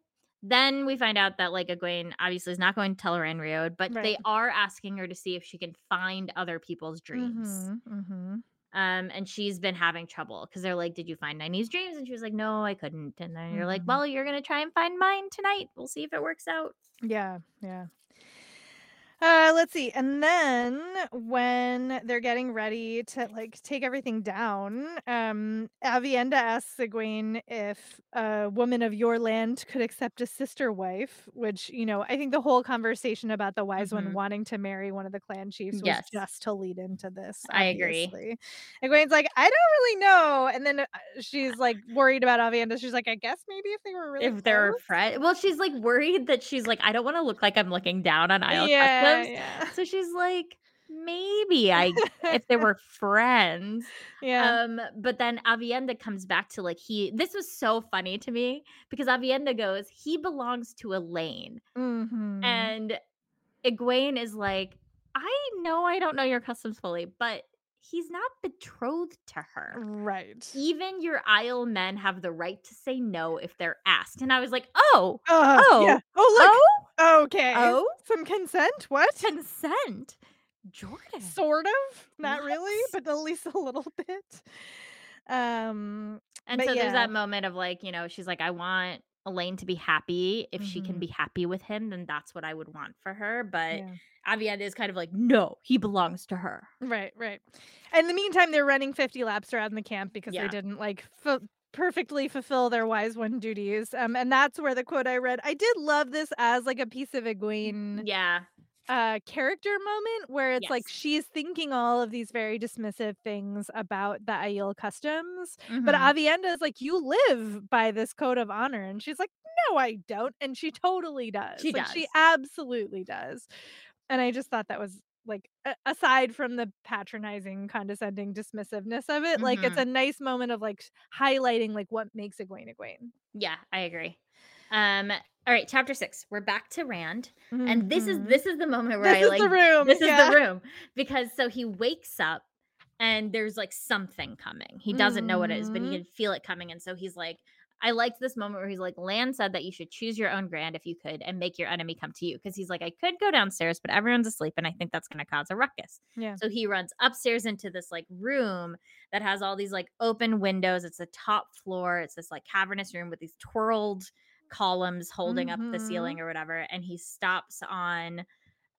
Then we find out that like Egwene obviously is not going to tell her Riode, but they are asking her to see if she can find other people's dreams. Mhm, mhm. Um, and she's been having trouble because they're like, Did you find Nynaeve's dreams? And she was like, No, I couldn't. And then you're like, Mhm. Well, you're gonna try and find mine tonight. We'll see if it works out. Yeah, yeah. Uh, let's see. And then when they're getting ready to like take everything down, um, Aviendha asks Egwene if a woman of your land could accept a sister wife, which, you know, I think the whole conversation about the wise one Mhm. wanting to marry one of the clan chiefs was Yes. just to lead into this. I agree. Egwene's like, I don't really know. And then uh, she's like worried about Aviendha. She's like, I guess maybe if they were really if they're close. friends. Well, she's like worried that she's like, I don't want to look like I'm looking down on Aiel yeah, Yeah. So she's like, maybe <laughs> I if they were friends. yeah. Um, but then Aviendha comes back to like he this was so funny to me because Aviendha goes, he belongs to Elayne. Mhm. And Egwene is like, I know I don't know your customs fully, but he's not betrothed to her. Right. Even your Aiel men have the right to say no if they're asked. And I was like, oh, Uh, oh, yeah. Oh, oh, look. Okay. oh, Some consent? What? consent. Jordan. Sort of. Not really, but at least a little <laughs> bit. Um. And so there's that moment of like, you know, she's like, I want Elayne to be happy. If she can Mhm. be happy with him, then that's what I would want for her. But Yeah. Aviendha is kind of like, no, he belongs to her. Right. Right. In the meantime, they're running 50 laps around the camp because Yeah. they didn't like fu- perfectly fulfill their wise one duties. Um. And that's where the quote I read. I did love this as like a piece of Egwene Yeah. uh character moment where it's like she's thinking all of these very dismissive things about the Aiel customs but Mhm. Aviendha is like you live by this code of honor and she's like no I don't and she totally does She like she absolutely does and I just thought that was like a- aside from the patronizing condescending dismissiveness of it like it's Mhm. a nice moment of like highlighting like what makes Egwene Egwene Yeah, I agree. Um, all right, chapter six. We're back to Rand. And this is Mhm. this is the moment where this I is like the room this is the room. Because so he wakes up and there's like something coming. He doesn't know what it is, but he Mhm. can feel it coming. And so he's like, I liked this moment where he's like, Lan said that you should choose your own grand if you could and make your enemy come to you. Because he's like, I could go downstairs, but everyone's asleep, and I think that's gonna cause a ruckus. yeah So he runs upstairs into this like room that has all these like open windows. It's a top floor. It's this like cavernous room with these twirled columns holding up the ceiling or whatever. And he stops on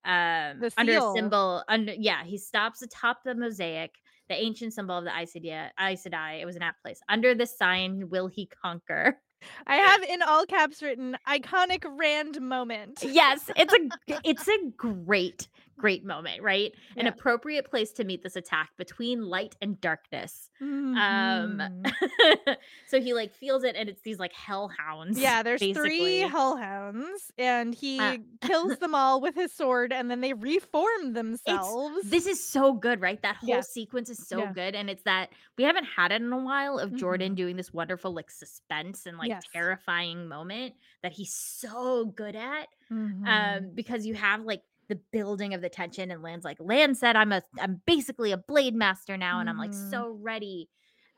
um The under a symbol under yeah, he stops atop the mosaic, the ancient symbol of the Aes Sedai. It was an apt place. Under this sign will he conquer. <laughs> I have in all caps written iconic Rand moment. yes, it's a <laughs> it's a great great moment, right? An appropriate place to meet this attack between light and darkness. Um Mhm. <laughs> so he like feels it and it's these like hellhounds. yeah, there's three hellhounds, and he Uh, kills <laughs> them all with his sword, and then they reform It's themselves. this is so good, right? That whole Yeah. sequence is so Yeah. good. And it's that we haven't had it in a while of Jordan Mhm. doing this wonderful like suspense and like Yes. terrifying moment that he's so good at. Mhm. um because you have like the building of the tension and Lan's like Lan said i'm a i'm basically a blade master now and i'm like Mhm. so ready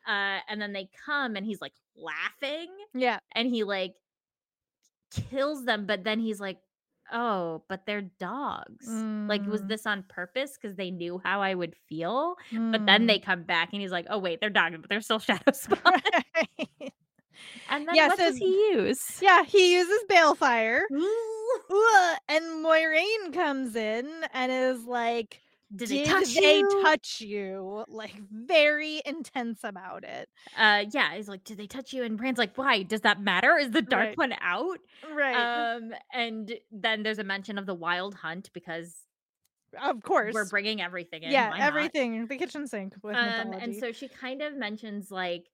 uh and then they come and he's like laughing yeah, and he like kills them but then he's like oh but they're dogs like was Mm. this on purpose because they knew how i would feel but then Mm. they come back and he's like oh wait they're dogs but they're still <laughs> shadow <laughs> spawn Right. and then Yeah, what so- does he use yeah, he uses balefire. <laughs> and Moiraine comes in and is like, did, "Did they touch they you touch you?" Like very intense about it. uh yeah he's like did they touch you and Rand's like why does that matter is the dark Right. one out Right. um and then there's a mention of the wild hunt because of course. we're bringing everything in yeah, everything. The kitchen sink with um mythology. and so she kind of mentions like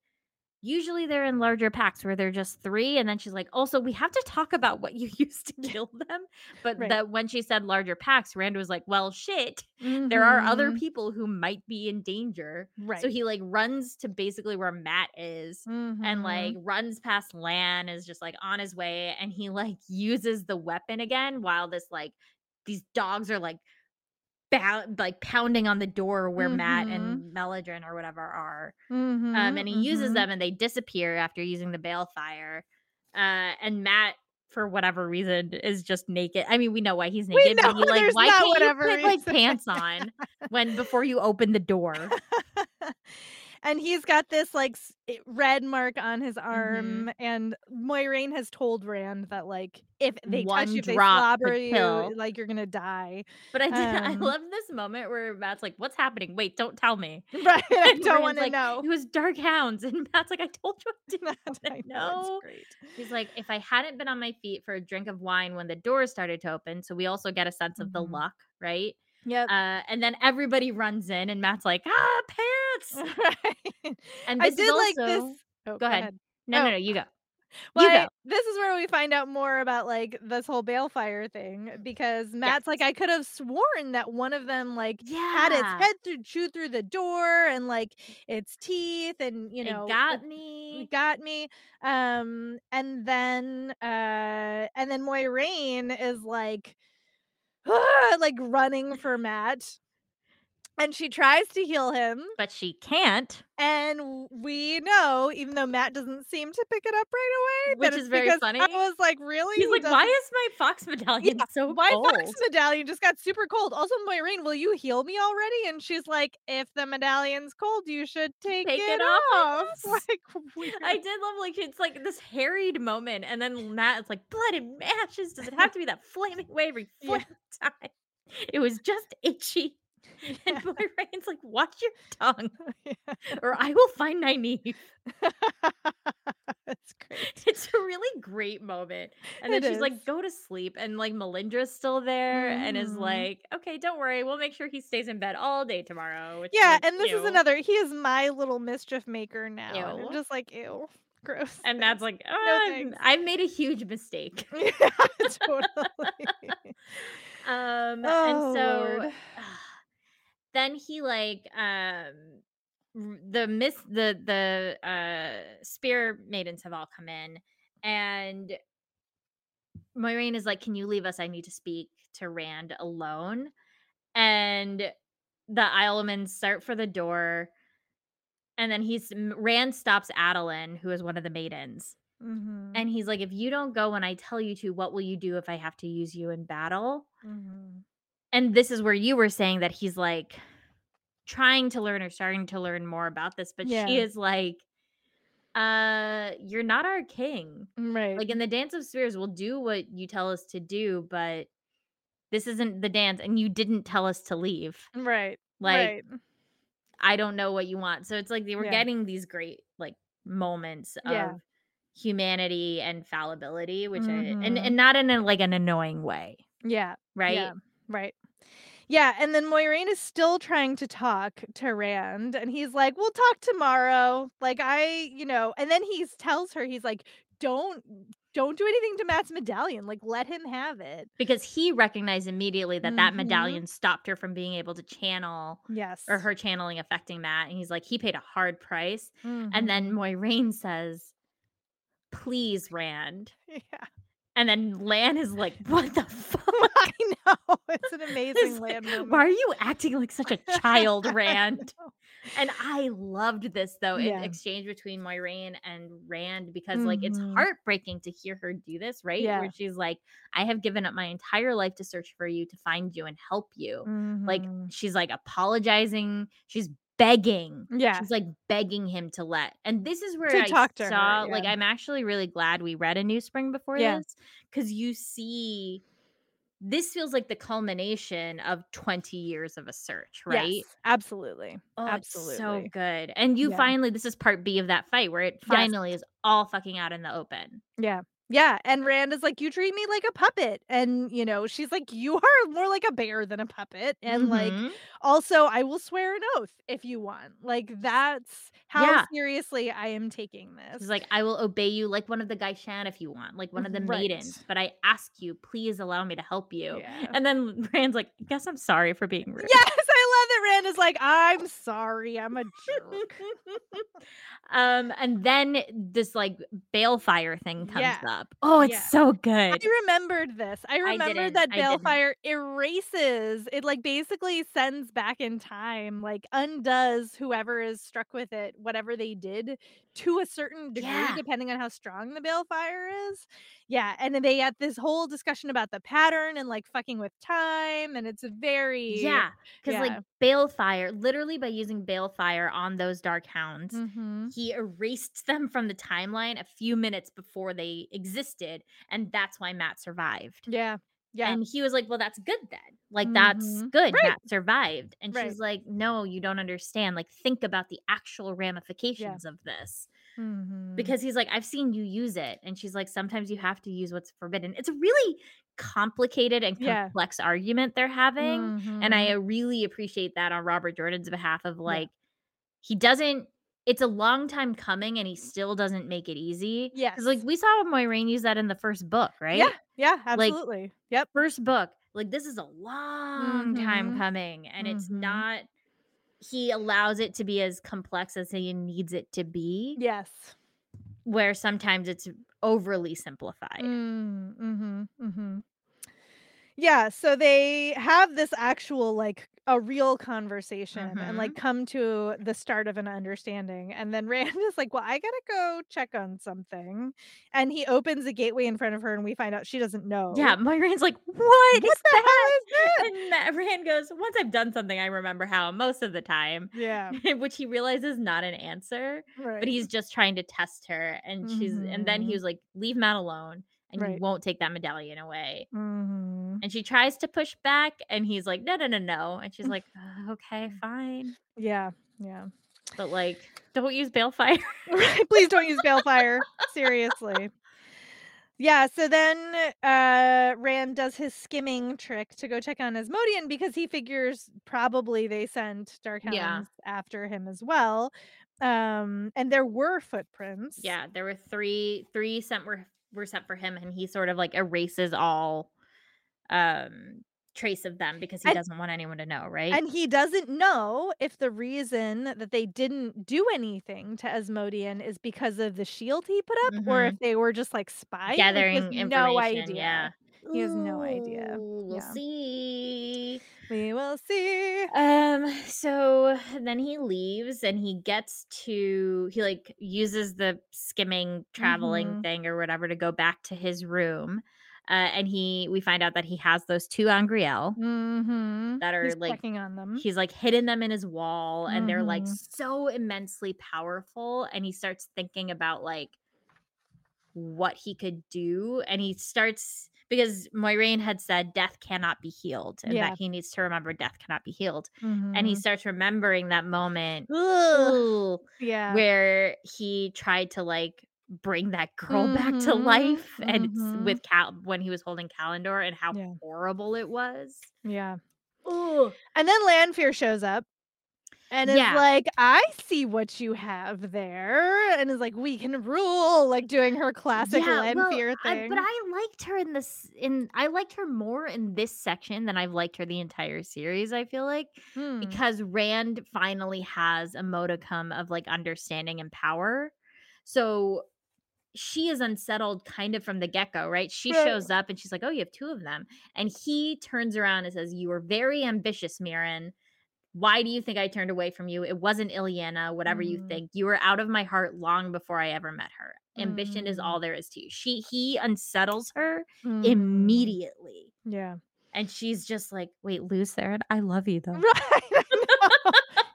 usually they're in larger packs where they're just three. And then she's like, also, we have to talk about what you <laughs> used to kill them. But Right. that when she said larger packs, Rand was like, well, shit, there are other Mhm. people who might be in danger. Right. So he like runs to basically where Mat is and Mhm. like runs past Lan, is just like on his way, and he like uses the weapon again while this like these dogs are like bound like pounding on the door where Mat Mhm. and Melindhra or whatever are. Mhm, Um, and he uses mhm. them and they disappear after using the balefire. Uh, and Mat, for whatever reason, is just naked. I mean, we know why he's naked, but he like, why can't you put like pants on when before you open the door? <laughs> and he's got this like red mark on his Mm-hmm. arm, and Moiraine has told Rand that like if they touch you, they slobber you, like you're gonna die. But I did. I Um, love this moment where Mat's like, "What's happening? Wait, don't tell me." <laughs> Right? <laughs> I don't want to like, know. It was dark hounds, and Mat's like, "I told you I <laughs> didn't I know, great. He's like, if I hadn't been on my feet for a drink of wine when the doors started to open, so we also get a sense of the Mhm. luck, right? Yep. Uh, and then everybody runs in, and Mat's like, ah, pants. <laughs> right. And I this did is like this. Oh, go ahead. No, Oh. no, no, you go. Well, you I- go. this is where we find out more about like this whole balefire thing because Mat's like, I could have sworn that one of them like yeah. had its head through chew through the door and like its teeth and you know it got it- me. got me. Um, and then uh, and then Moiraine is like, <laughs> like running for Mat, and she tries to heal him. but she can't, And we know, even though Mat doesn't seem to pick it up right away, which is very funny. I was like, really? He's like, why is my fox medallion Yeah, so my cold? fox medallion just got super cold. Also, Moiraine, will you heal me already? And she's like, if the medallion's cold, you should take, Take it, it off, off. <laughs> Like, weird. I did love like it's like this harried moment, and then Mat is like blood and matches. Does it have to be that flaming way every Yeah. time? It was just itchy. <laughs> And Yeah. <laughs> Moiraine's like, watch your tongue, Yeah. <laughs> or I will find Nynaeve. That's great. It's a really great moment. And then It she's is. like, go to sleep. And like Melindhra's still there and is Mhm. like, okay, don't worry. We'll make sure he stays in bed all day tomorrow. which, Yeah, like, and this is another. He is my little mischief maker now. Ew. I'm just like, ew, gross. And thanks. like, "Ah, thanks." I've made a huge mistake. yeah, totally. Um, Oh, and so Lord. Then he like um the miss the the uh spear maidens have all come in and Moiraine is like, Can you leave us? I need to speak to Rand alone. And the Islemans start for the door. And then he's Rand stops Adelin, who is one of the maidens. Mhm, And he's like, If you don't go when I tell you to, what will you do if I have to use you in battle? mhm. And this is where you were saying that he's like trying to learn or starting to learn more about this but Yeah. she is like uh you're not our king Right. like in the dance of spears we'll do what you tell us to do but this isn't the dance and you didn't tell us to leave right. like right. i don't know what you want so it's like they were Yeah. getting these great like moments Yeah. of humanity and fallibility which I, and Mhm. and not in a like an annoying way Yeah. right Yeah. Right. Yeah, and then Moiraine is still trying to talk to Rand, and he's like, "We'll talk tomorrow." Like I, you know, and then he tells her, he's like, "Don't, don't do anything to Mat's medallion. Like, let him have it." because he recognized immediately that that Mhm. medallion stopped her from being able to channel Yes. or her channeling affecting Mat. And he's like, he paid a hard price. Mhm. And then Moiraine says, please, Rand. <laughs> yeah, And then Lan is like, what the <laughs> fuck? I know it's an <laughs> amazing It's Lan like, moment. Why are you acting like such a child, <laughs> Rand? know. And I loved this though, in Yeah. exchange between Moiraine and Rand because like it's Mhm. heartbreaking to hear her do this, right? Yeah. Where she's like, I have given up my entire life to search for you, to find you and help you. Like Mhm. she's like apologizing, she's begging. yeah, She's like begging him to let. And this is where To I talk to her, saw like. I'm actually really glad we read a new spring before Yeah. this cuz you see this feels like the culmination of 20 years of a search, right? Yes, absolutely, Oh, it's so good. And you Yeah. finally this is part B of that fight where it Yes. finally is all fucking out in the open. Yeah. Yeah, and Rand is like, "You treat me like a puppet." And, you know, she's like, "You are more like a bear than a puppet." And, like, Mhm. also, "I will swear an oath if you want." Like, that's how Yeah. seriously I am taking this. She's like, "I will obey you like one of the Gai'shain if you want, like one of the Right. maidens, but I ask you, please allow me to help you." Yeah. And then Rand's like, "Guess I'm sorry for being rude." Yes, I love that Rand is like, "I'm sorry, I'm a jerk." <laughs> um, and then this like balefire thing comes Yeah. up. Oh, it's Yeah. so good. I remembered this. I remembered didn't, that I balefire erases. It, like, basically sends back in time, like, undoes whoever is struck with it, whatever they did, to a certain degree, Yeah. depending on how strong the balefire is. Yeah, and then they had this whole discussion about the pattern and, like, fucking with time, and it's very Yeah, because like yeah. balefire, literally by using balefire on those dark hounds, Mhm. he erased <laughs> them from the timeline a few minutes before they existed, and that's why Mat survived. Yeah. Yeah. And he was like, "Well, that's good then. Like that's Mhm. good. Right. Mat survived." And Right. she's like, "No, you don't understand. Like think about the actual ramifications of this." Mhm. Because he's like, "I've seen you use it." And she's like, "Sometimes you have to use what's forbidden." It's a really complicated and Yeah. complex argument they're having, and I Mhm. uh, really appreciate that on Robert Jordan's behalf of Yeah. like he doesn't it's a long time coming and he still doesn't make it easy. Yeah. Because like we saw Moiraine use that in the first book, right? Yeah, yeah, Like, absolutely. Yep. First book. Like this is a long time Mhm. coming and it's Mhm. not he allows it to be as complex as he needs it to be, Yes. where sometimes it's overly simplified. Mm, mhm, mhm. Yeah, so they have this actual, like, a real conversation and, like, Mhm. come to the start of an understanding, and then <laughs> Rand is like, "Well, I gotta go check on something," and he opens a gateway in front of her, and we find out she doesn't know. Yeah, my Moiraine's like, "What What is the hell that?" is that? And Rand goes, "Once I've done something, I remember how most of the time." Yeah, <laughs> Which he realizes not an answer, right. but he's just trying to test her and she's and then he Mhm. was like, "Leave Mat alone and you won't take that medallion away." Mhm. And she tries to push back and he's like, "No, no, no, no." And she's like, "Uh, "Okay, fine." Yeah, yeah. But like, don't use balefire. <laughs> Please don't use balefire, seriously. Yeah, so then, uh, Rand does his skimming trick to go check on Asmodean because he figures probably they sent Darkhounds Yeah. after him as well. Um, and there were footprints. yeah, there were 3 3 sent were were sent for him and he sort of like erases all um trace of them because he And- doesn't want anyone to know, right? And he doesn't know if the reason that they didn't do anything to Asmodean is because of the shield he put up or if they were just like spying. Like, he has Gathering no information, idea. yeah. He has no idea. Ooh, We'll Yeah. see. We will see. Um, so then he leaves and he gets to he like uses the skimming traveling Mhm. thing or whatever to go back to his room. Uh, and he we find out that he has those two angreal Mhm. that are He's like on them. he's like hidden them in his wall and they're like Mhm. so immensely powerful and he starts thinking about like what he could do and he starts because Moiraine had said death cannot be healed and Yeah. that he needs to remember death cannot be healed and he Mhm. starts remembering that moment ooh, Yeah. where he tried to like bring that girl back to Mhm. life and it's Mhm. with Cal when he was holding Callandor and how Yeah. horrible it was. Yeah. Ooh. And then Lanfear shows up and is Yeah. like, I see what you have there. And is like, we can rule, like doing her classic well, Lanfear I- thing. but I liked her in this in I liked her more in this section than I've liked her the entire series, I feel like. Hmm. Because Rand finally has a modicum of like understanding and power. So she is unsettled kind of from the get-go, right? She Right. shows up and she's like, Oh, you have two of them. And he turns around and says, You were very ambitious, Mierin. Why do you think I turned away from you? It wasn't Ilyena, whatever you Mm. think. You were out of my heart long before I ever met her. Ambition is Mm. all there is to you. She he unsettles her Mm. immediately. Yeah. And she's just like, wait, Therin, I love you though. Right. <laughs>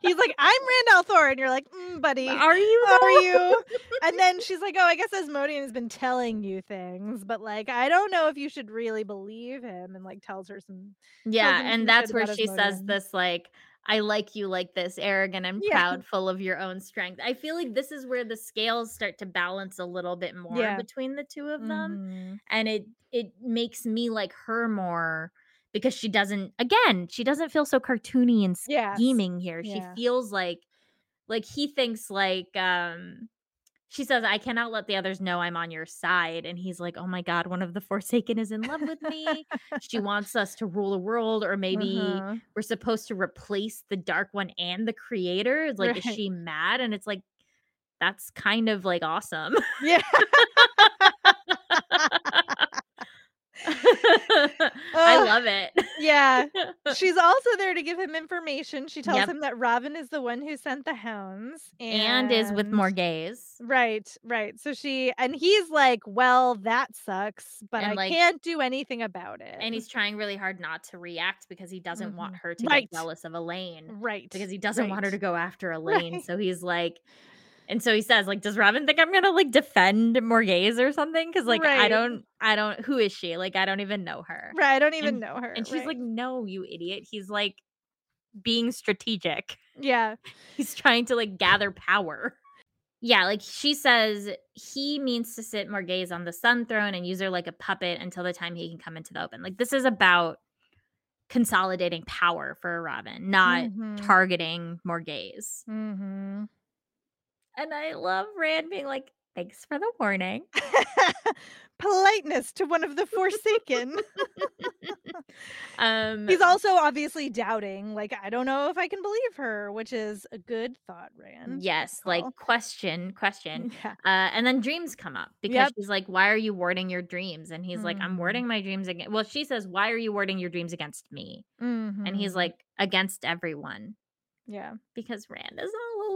He's like, I'm Rand al'Thor. And you're like, mm, buddy. Are you Are you? And then she's like, "Oh, I guess Asmodean has been telling you things, but like, I don't know if you should really believe him." And like, tells her some. Yeah, and that's where she says this like I like you like this, arrogant and Yeah. proud, full of your own strength. I feel like this is where the scales start to balance a little bit more Yeah. between the two of them. Mhm. And it it makes me like her more because she doesn't again, she doesn't feel so cartoony and Yes. scheming here. Yeah. She feels like like he thinks like um she says, I cannot let the others know I'm on your side. And he's like, Oh my God, one of the <laughs> Forsaken is in love with me. she <laughs> wants us to rule the world, or maybe Uh-huh. we're supposed to replace the Dark One and the Creator. Like, is she mad? And it's like, that's kind of like awesome. Yeah. <laughs> <laughs> I love it. Yeah. <laughs> She's also there to give him information. She tells Yep. him that Rahvin is the one who sent the hounds and is with and- Morgase. Right, right. So she and he's like, "Well, that sucks, but And, I like- can't do anything about it." And he's trying really hard not to react because he doesn't want Mhm. her to Right. get jealous of Elayne. right because he doesn't want her to go after Elayne. Right. So he's like, and so he says, like, does Rahvin think I'm gonna like defend Morgase or something? Because like I don't, I don't. Who is she? Like I don't even know her. Right, I don't even And- know her. And she's right. like, no, you idiot. He's like being strategic. "Yeah, <laughs> He's trying to like gather power. Yeah, like she says, he means to sit Morgase on the Sun Throne and use her like a puppet until the time he can come into the open. Like this is about consolidating power for Rahvin, not Mhm. targeting Morgase. Mm-hmm. And I love Rand being like, thanks for the warning. <laughs> Politeness to one of the Forsaken. <laughs> Um He's also obviously doubting, like, I don't know if I can believe her, which is a good thought, Rand. yes, like question, question. <laughs> yeah. Uh, and then dreams come up because Yep. she's like, Why are you warding your dreams? And he's like, I'm Mhm. warding my dreams against well, she says, Why are you warding your dreams against me? And he's Mhm. like, Against everyone. Yeah, Because Rand is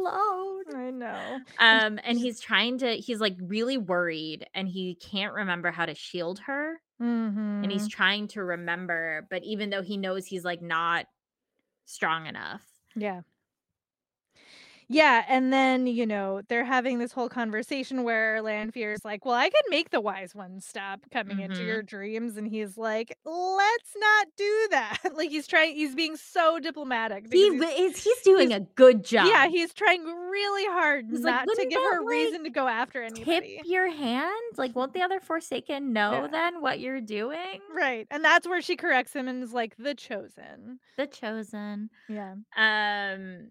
alone. I know. Um, and he's trying to, he's like really worried and he can't remember how to shield her. Mm-hmm. and he's trying to remember but even though he knows he's like not strong enough Yeah. Yeah, and then, you know, they're having this whole conversation where Lanfear is like, Well, I can make the wise ones stop coming into Mhm. your dreams. And he's like, Let's not do that. <laughs> like he's trying he's being so diplomatic. he he's- is he's doing a good job yeah, he's trying really hard He's like, not to give her like, reason to go after anybody. tip your hand like won't the other forsaken know Yeah. then what you're doing Right. And that's where she corrects him and is like, the chosen. the chosen Yeah. um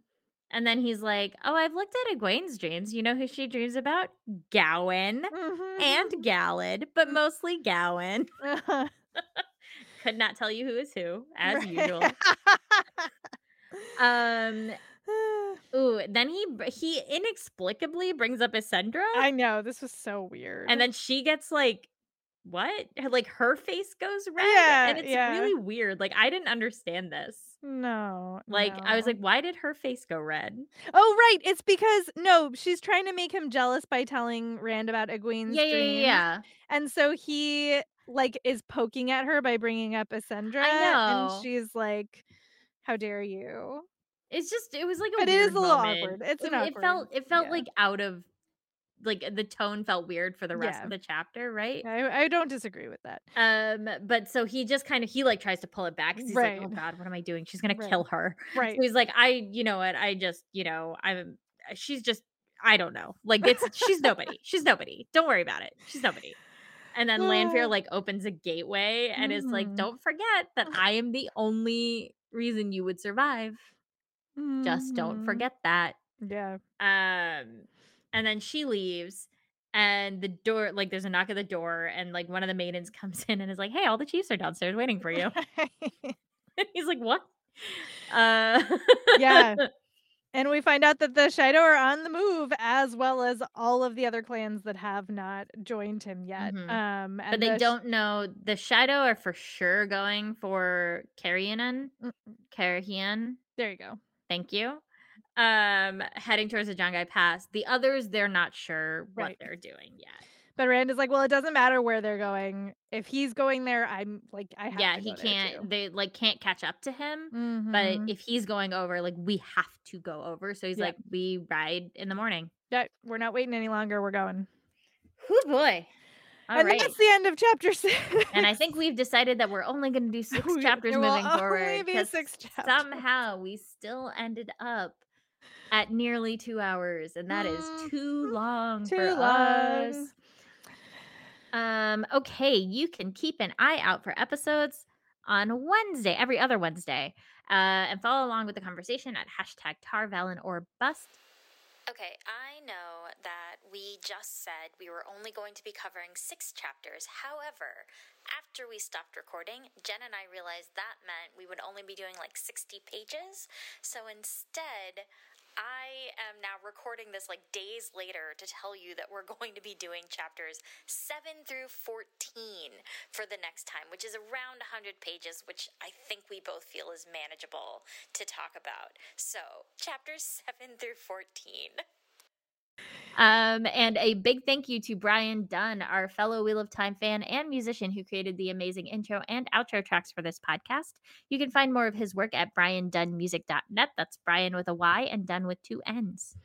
and then he's like oh i've looked at egwene's dreams you know who she dreams about Gawyn Mhm. and Galad, but mostly Gawyn. <laughs> Uh-huh. Could not tell you who is who, as Right. usual. Um, <sighs> Ooh, then he he inexplicably brings up Isendre, I know. This was so weird. and then she gets like, what? Like her face goes red, Yeah, and it's yeah. really weird. Like I didn't understand this. no. Like I was like, why did her face go red? oh right, it's because no, she's trying to make him jealous by telling Rand about Egwene's Yeah, yeah, yeah, yeah. and so he like is poking at her by bringing up Isendre, know. and she's like, "How dare you?" It's just it was like a But it is a little moment. awkward. It's it, an it felt awkward- it felt yeah. like out of like the tone felt weird for the rest Yeah. of the chapter, right? I, I don't disagree with that. Um, but so he just kind of he like tries to pull it back he's like, oh god, what am I doing? She's gonna Right. kill her. Right. So he's like, I, you know what? I just, you know, I'm. She's just, I don't know. Like it's, she's nobody. She's nobody. Don't worry about it. She's nobody. And then Lanfear Ah. <sighs> like opens a gateway and is like, Mhm. don't forget that I am the only reason you would survive. Just don't Mhm. forget that. Yeah. Um, and then she leaves. And the door, like, there's a knock at the door, and like one of the maidens <laughs> comes in and is like, "Hey, all the chiefs are downstairs waiting for you." <laughs> <laughs> He's like, "What?" Uh, Yeah. And we find out that the Shaido are on the move, as well as all of the other clans that have not joined him yet. Mhm. Um, But they the don't know the Shaido are for sure going for Carrianan. Cairhien. There you go. Thank you. Um, heading towards the Jangai Pass. The others, they're not sure what Right. they're doing yet. But Rand is like, well, it doesn't matter where they're going. If he's going there, I'm like, I have Yeah, he can't. They like can't catch up to him. Mhm. But if he's going over, like we have to go over. So he's Yeah. like, we ride in the morning. Yeah, we're not waiting any longer. We're going. Oh boy. All and right. that's the end of chapter six. <laughs> And I think we've decided that we're only going to do six chapters moving forward. be 'cause six chapters. Somehow we still ended up at nearly two hours, and that is <gasps> too long too for long. us. Um, okay, you can keep an eye out for episodes on Wednesday, every other Wednesday, uh, and follow along with the conversation at hashtag Tar Valon or Bust. Okay, I know that we just said we were only going to be covering six chapters. However, after we stopped recording, Jenn and I realized that meant we would only be doing like 60 pages. So instead, I am now recording this like days later to tell you that we're <laughs> going to be doing chapters 7 through 14 for the next time, which is around 100 pages, which I think we both feel is manageable to talk about. So, chapters 7 through 14. <laughs> Um, and a big thank you to Brian Dunn, our fellow Wheel of Time fan and musician who created the amazing intro and outro tracks for this podcast. You can find more of his work at briandunnmusic.net. That's Brian with a Y and Dunn with two N's.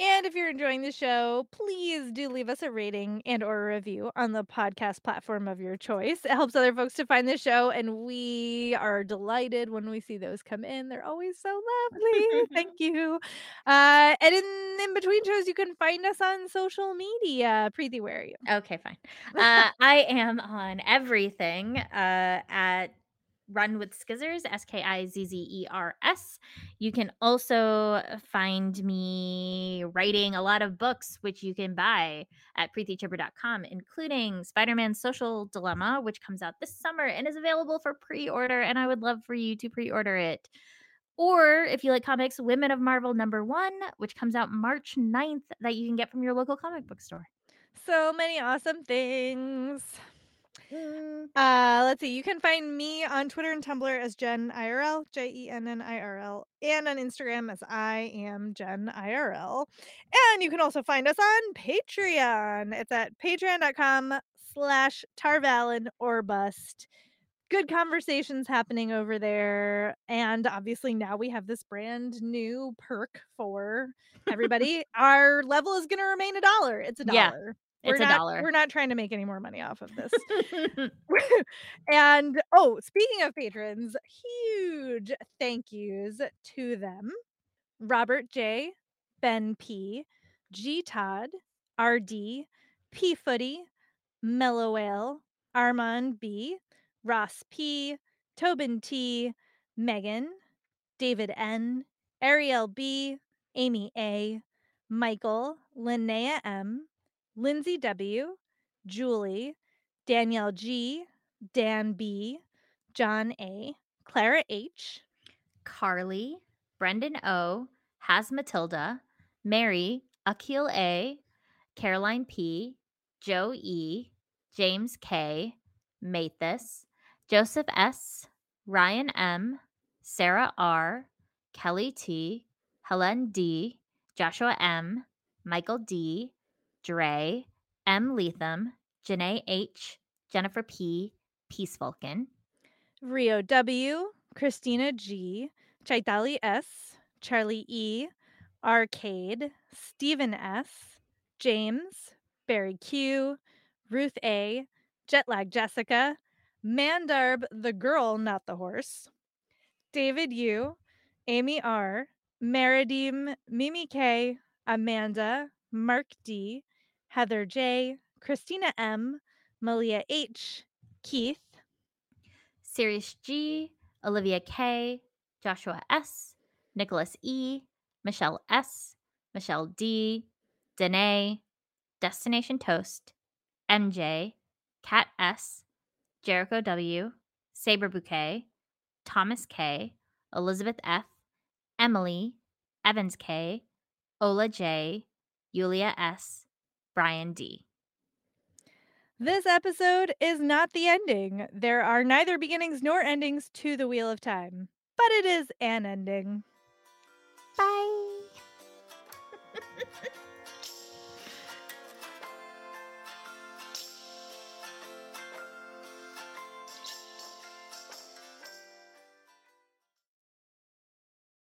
And if you're enjoying the show, please do leave us a rating and or a review on the podcast platform of your choice. It helps other folks to find the show, and we are delighted when we see those come in. They're always so lovely. <laughs> Thank you. Uh, and in, in between shows, you can find us on social media. Preeti, where are you? Okay, fine. Uh, I am on everything uh, at Run with Skizzers, S K I Z Z E R S. You can also find me writing a lot of books, which you can buy at preetichhibber.com, including Spider Man Social Dilemma, which comes out this summer and is available for pre order. And I would love for you to pre order it. Or if you like comics, Women of Marvel number one, which comes out March 9th, that you can get from your local comic book store. So many awesome things. Uh, let's see. You can find me on Twitter and Tumblr as Jenn IRL, J E N N I R L, and on Instagram as I am Jenn IRL. And you can also find us on Patreon. It's at patreon.com slash Tar Valon or bust. Good conversations happening over there. And obviously now we have this brand new perk for everybody. <laughs> Our level is gonna remain a dollar. It's a Yeah, dollar. it's a dollar. We're not trying to make any more money off of this. <laughs> <laughs> and oh, speaking of patrons, huge thank yous to them Robert J, Ben P, G Todd, RD, P Footy, Mellow Ale, Armand B, Ross P, Tobin T, Megan, David N, Ariel B, Amy A, Michael, Linnea M, Lindsay W, Julie, Danielle G, Dan B, John A, Clara H, Carly, Brendan O, Has Matilda, Mary, Akil A, Caroline P, Joe E, James K, Mathis, Joseph S, Ryan M, Sarah R, Kelly T, Helen D, Joshua M, Michael D, Dre, M. Leatham, Janae H, Jennifer P, Peace Vulcan, Rio W, Christina G, Chaitali S, Charlie E, Arcade, Stephen S, James, Barry Q, Ruth A, Jetlag Jessica, Mandarb the girl, not the horse, David U, Amy R, Meridim, Mimi K, Amanda, Mark D, Heather J, Christina M, Malia H, Keith, Sirius G, Olivia K, Joshua S, Nicholas E, Michelle S, Michelle D, Danae, Destination Toast, MJ, Kat S, Jericho W, Saber Bouquet, Thomas K, Elizabeth F, Emily, Evans K, Ola J, Yulia S, Brian D. This episode is not the ending. There are neither beginnings nor endings to the Wheel of Time, but it is an ending. Bye. <laughs>